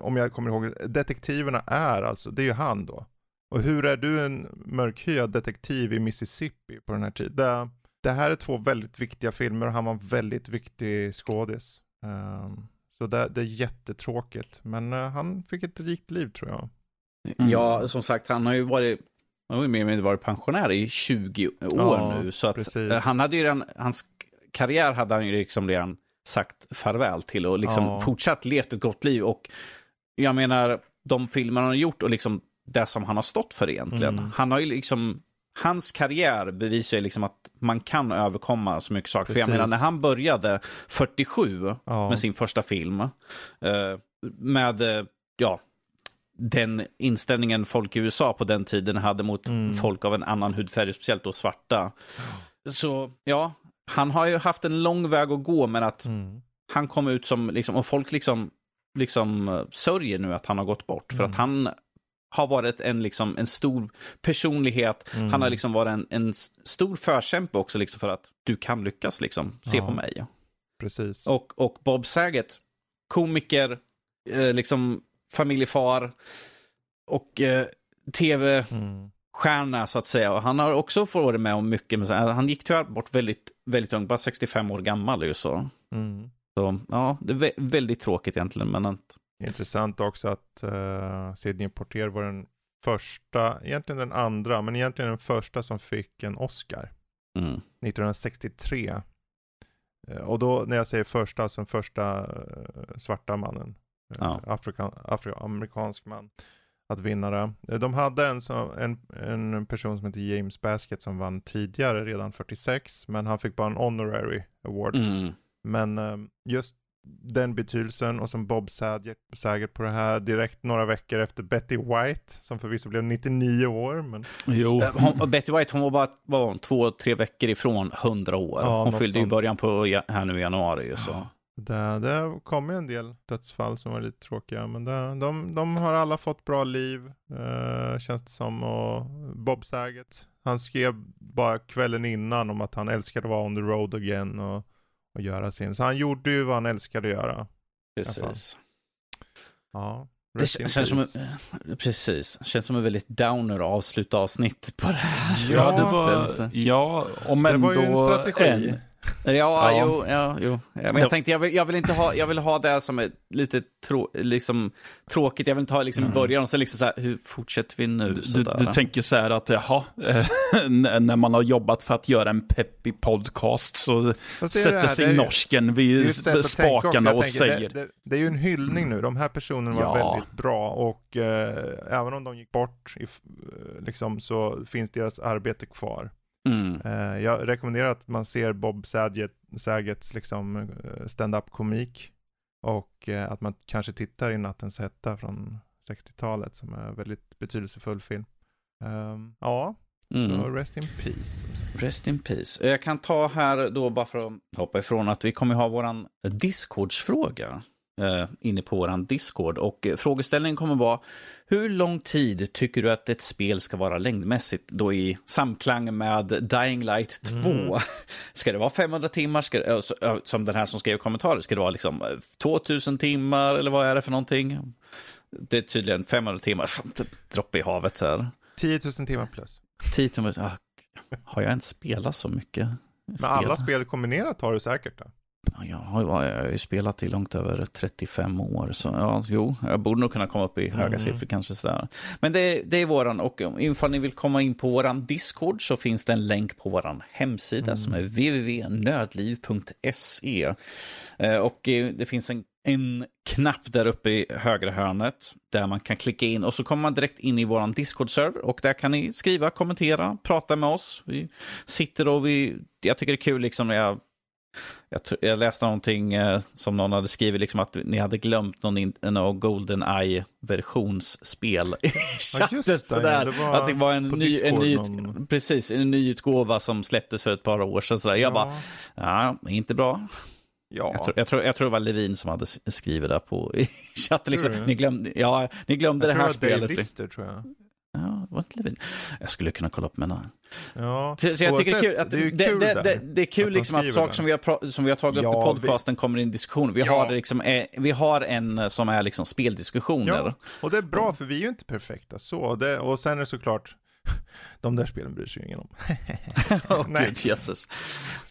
om jag kommer ihåg, detektiverna är alltså, det är ju han då. Och hur är du en mörkhyad detektiv i Mississippi på den här tiden? Det, det här är två väldigt viktiga filmer och han var en väldigt viktig skådis. Ehm, så det, det är jättetråkigt. Men eh, han fick ett rikt liv tror jag. Mm. Ja, som sagt, han har ju varit, han har ju mer varit pensionär i 20 år Ja, nu. Så att eh, han hade ju redan, hans karriär hade han ju liksom redan sagt farväl till och liksom Ja. fortsatt levt ett gott liv. Och jag menar, de filmer han har gjort och liksom det som han har stått för egentligen. Mm. Han har ju liksom, hans karriär bevisar ju liksom att man kan överkomma så mycket saker. För jag Precis. menar, när han började 47 Ja. med sin första film, eh, med, eh, ja, den inställningen folk i USA på den tiden hade mot Mm. folk av en annan hudfärg, speciellt då svarta. Så ja, han har ju haft en lång väg att gå, men att Mm. han kom ut som, liksom, och folk liksom, liksom eh, sörjer nu att han har gått bort. För Mm. att han har varit en, liksom, en stor personlighet. Mm. Han har liksom varit en, en stor förkämpe också liksom, för att du kan lyckas. Liksom. Se Ja. på mig. Precis. Och, och Bob Saget, komiker, eh, liksom familjefar och eh, tv-stjärna Mm. Så att säga. Och han har också vara med om mycket. Men han gick tyvärr bort väldigt, väldigt ung, bara 65 år gammal. Ju, så. Mm. så ja, det är vä- väldigt tråkigt egentligen. Men Intressant också att uh, Sidney Portier var den första, egentligen den andra, men egentligen den första som fick en Oscar. mm, 1963. Eh, och då när jag säger första, alltså den första eh, svarta mannen. Ja. Afrikan, afroamerikansk man. Att vinna det. Eh, De hade en, en, en person som heter James Baskett som vann tidigare, redan 46. Men han fick bara en honorary award. mm, Men eh, just den betydelsen och som Bob Saget, på det här direkt några veckor efter Betty White som förvisso blev 99 år. Men Jo. Eh, Hon, Betty White hon var bara var hon, två, tre veckor ifrån 100 år. Ja, hon fyllde ju sånt. början på här nu i januari. ju, Så. Det, det kom ju en del dödsfall som var lite tråkiga. Men det, de, de har alla fått bra liv eh, känns det som. Och Bob Saget, han skrev bara kvällen innan om att han älskade att vara on the road again och, och göra sin. Så han gjorde ju vad han älskade att göra. Precis. Ja, Det rest in kän- känns som, en- precis. känns som en väldigt downer att avsluta avsnittet på det här. Ja, det Ja, var, ja, om Det ändå var ju en strategi. en. Ja, Ja. jo, ja, jo. Ja, men jag tänkte, jag vill, jag vill inte ha, jag vill ha det som är lite trå, liksom, tråkigt. Jag vill inte ha liksom i början och sen liksom så här, hur fortsätter vi nu? Mm. Du, du tänker så här att, jaha, eh, när man har jobbat för att göra en peppig podcast så sätter sig norsken vid spakarna och tänker, säger Det, det, det är ju en hyllning nu. De här personerna var Ja. väldigt bra och eh, även om de gick bort eh, liksom, så finns deras arbete kvar. Mm. Eh, jag rekommenderar att man ser Bob Saget, Sagets liksom, eh, stand-up komik och eh, att man kanske tittar i Nattens hetta från 60-talet som är en väldigt betydelsefull film. Ehm, ja, så Mm. rest in peace. Rest in peace. Jag kan ta här då bara för att hoppa ifrån att vi kommer ha våran Discordsfråga inne på våran Discord. Och eh, frågeställningen kommer vara hur lång tid tycker du att ett spel ska vara längdmässigt då i samklang med Dying Light 2? Mm. Ska det vara 500 timmar? Ska det, eh, eh, som den här som skrev kommentarer, ska det vara liksom eh, 2000 timmar eller vad är det för någonting? Det är tydligen 500 timmar, droppe i havet här. 10 000 timmar plus. 10 timmar, ah, har jag ens spelat så mycket? Men Spel? alla spel kombinerat har du säkert då? Ja, Jag har, jag har ju spelat i långt över 35 år, så ja, jo, jag borde nog kunna komma upp i höga Mm. siffror kanske. Sådär. Men det, det är våran, och ifall ni vill komma in på våran Discord så finns det en länk på våran hemsida som är www.nödliv.se. Eh, Och eh, det finns en, en knapp där uppe i högra hörnet där man kan klicka in och så kommer man direkt in i våran Discord-server och där kan ni skriva, kommentera, prata med oss. Vi sitter och vi, jag tycker det är kul liksom när jag jag, jag läste någonting eh, som någon hade skrivit, liksom att ni hade glömt någon, in, någon Golden versionsspel i chatten. det, sådär. ja, det var att det var en ny, en ny, någon- precis, en ny utgåva som släpptes för ett par år sedan. Sådär. Jag bara, ja, inte bra. ja. Jag, tror, jag, tror, jag tror det var Levin som hade skrivit det på i chatten. Liksom. Tror? Ni glömde, ja, ni glömde jag det tror här det var Dave spelet. Lister tror jag. Ja, det var inte Levin. Jag skulle kunna kolla upp mina Ja. så, så jag tycker det är kul, att det är kul det, det, det är kul att liksom att saker som vi, har, som vi har tagit upp Ja, i podcasten kommer i en diskussion. Vi, Ja. har liksom, eh, vi har en eh, som är liksom speldiskussioner. Ja, och det är bra för vi är ju inte perfekta så. Det, och sen är det såklart, de där spelen bryr sig ingen om. Åh, Nej. Gud, Jesus.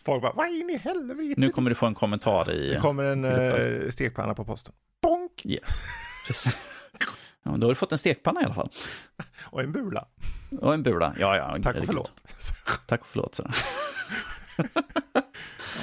Folk bara, vad in i helvete? Nu kommer du få en kommentar i... Det kommer en eh, stekpanna på posten. Bonk! Precis. Ja, då har du fått en stekpanna i alla fall. Och en bula. Och en bula. Ja, ja. Tack och förlåt. Tack och förlåt. Så.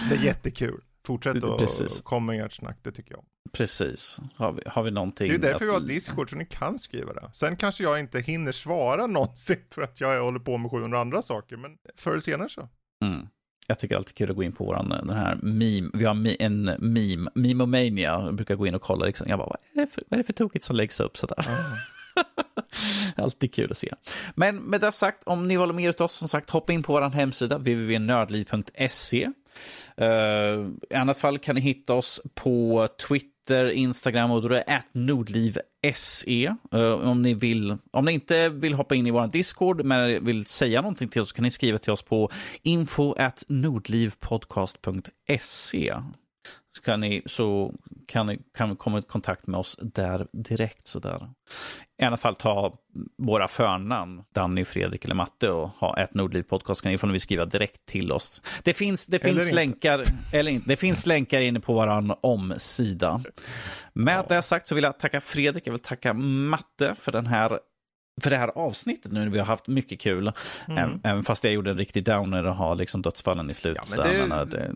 Det är jättekul. Fortsätt att Precis. komma med ert snack, det tycker jag. Precis. Har vi, har vi någonting? Det är därför vi har att- Discord, så ni kan skriva det. Sen kanske jag inte hinner svara någonsin för att jag håller på med 700 andra saker, men förr eller senare så. Mm. Jag tycker alltid kul att gå in på våran, den här meme, vi har en meme, Memomania, jag brukar gå in och kolla liksom, jag bara, vad är det för, vad är det för tokigt som läggs upp sådär? Alltid kul att se. Men med det sagt, om ni håller med oss, som sagt, hoppa in på vår hemsida, www.nördliv.se. Uh, I annat fall kan ni hitta oss på Twitter, Instagram och då är det nordliv.se. Eh, om, ni vill, om ni inte vill hoppa in i vår Discord men vill säga någonting till oss så kan ni skriva till oss på info nordlivpodcast.se. Så kan ni, så kan ni kan komma i kontakt med oss där direkt. Så där. I alla fall ta våra förnamn, Danny, Fredrik eller Matte och ha ett Nordliv podcast kan ni får ni skriva direkt till oss. Det finns, det Eller finns inte. länkar, eller inte, det finns länkar inne på våran omsida. Med det sagt så vill jag tacka Fredrik, jag vill tacka Matte för den här för det här avsnittet nu när vi har haft mycket kul. Även, även fast jag gjorde en riktig downer och har liksom dödsfallen i Mm. det- slutändan. det,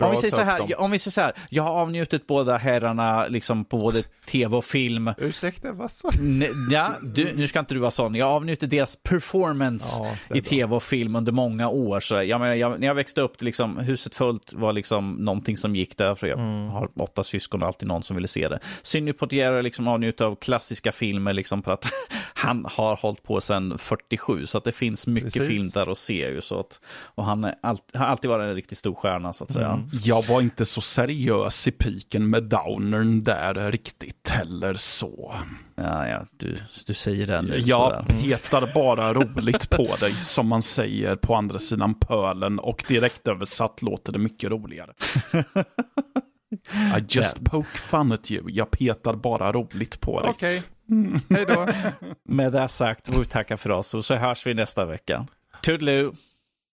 om vi säger så här, dem. om vi säger så här, jag har avnjutit båda herrarna liksom på både tv och film. Ursäkta, vad sa N- ja, du, nu ska inte du vara sån. Jag har avnjutit deras performance Ja, i tv och film under många år. Så jag menar, jag, när jag växte upp, liksom, huset fullt var liksom någonting som gick där. För jag Mm. har åtta syskon och alltid någon som ville se det. Sidney Poitier har liksom avnjutit av klassiska filmer liksom för att han har hållit på sedan 47. Så att det finns mycket Precis. film där att se. Ju, så att, och han är allt, har alltid varit en riktigt stor stjärna så att säga. Mm. Jag var inte så seriös i piken med downern där riktigt heller så. Ja, ja, du, du säger det nu. Jag sådär. petar bara roligt på dig, som man säger på andra sidan pölen. Och direkt översatt låter det mycket roligare. I just poke fun at you. Jag petar bara roligt på dig. Okej, hej då. Med det sagt, vi tacka för oss och så hörs vi nästa vecka. Toodaloo!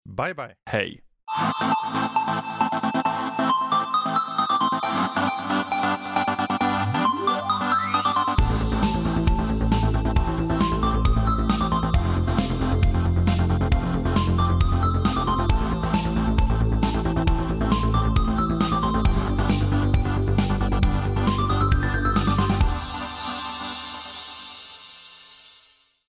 Bye bye. Hej.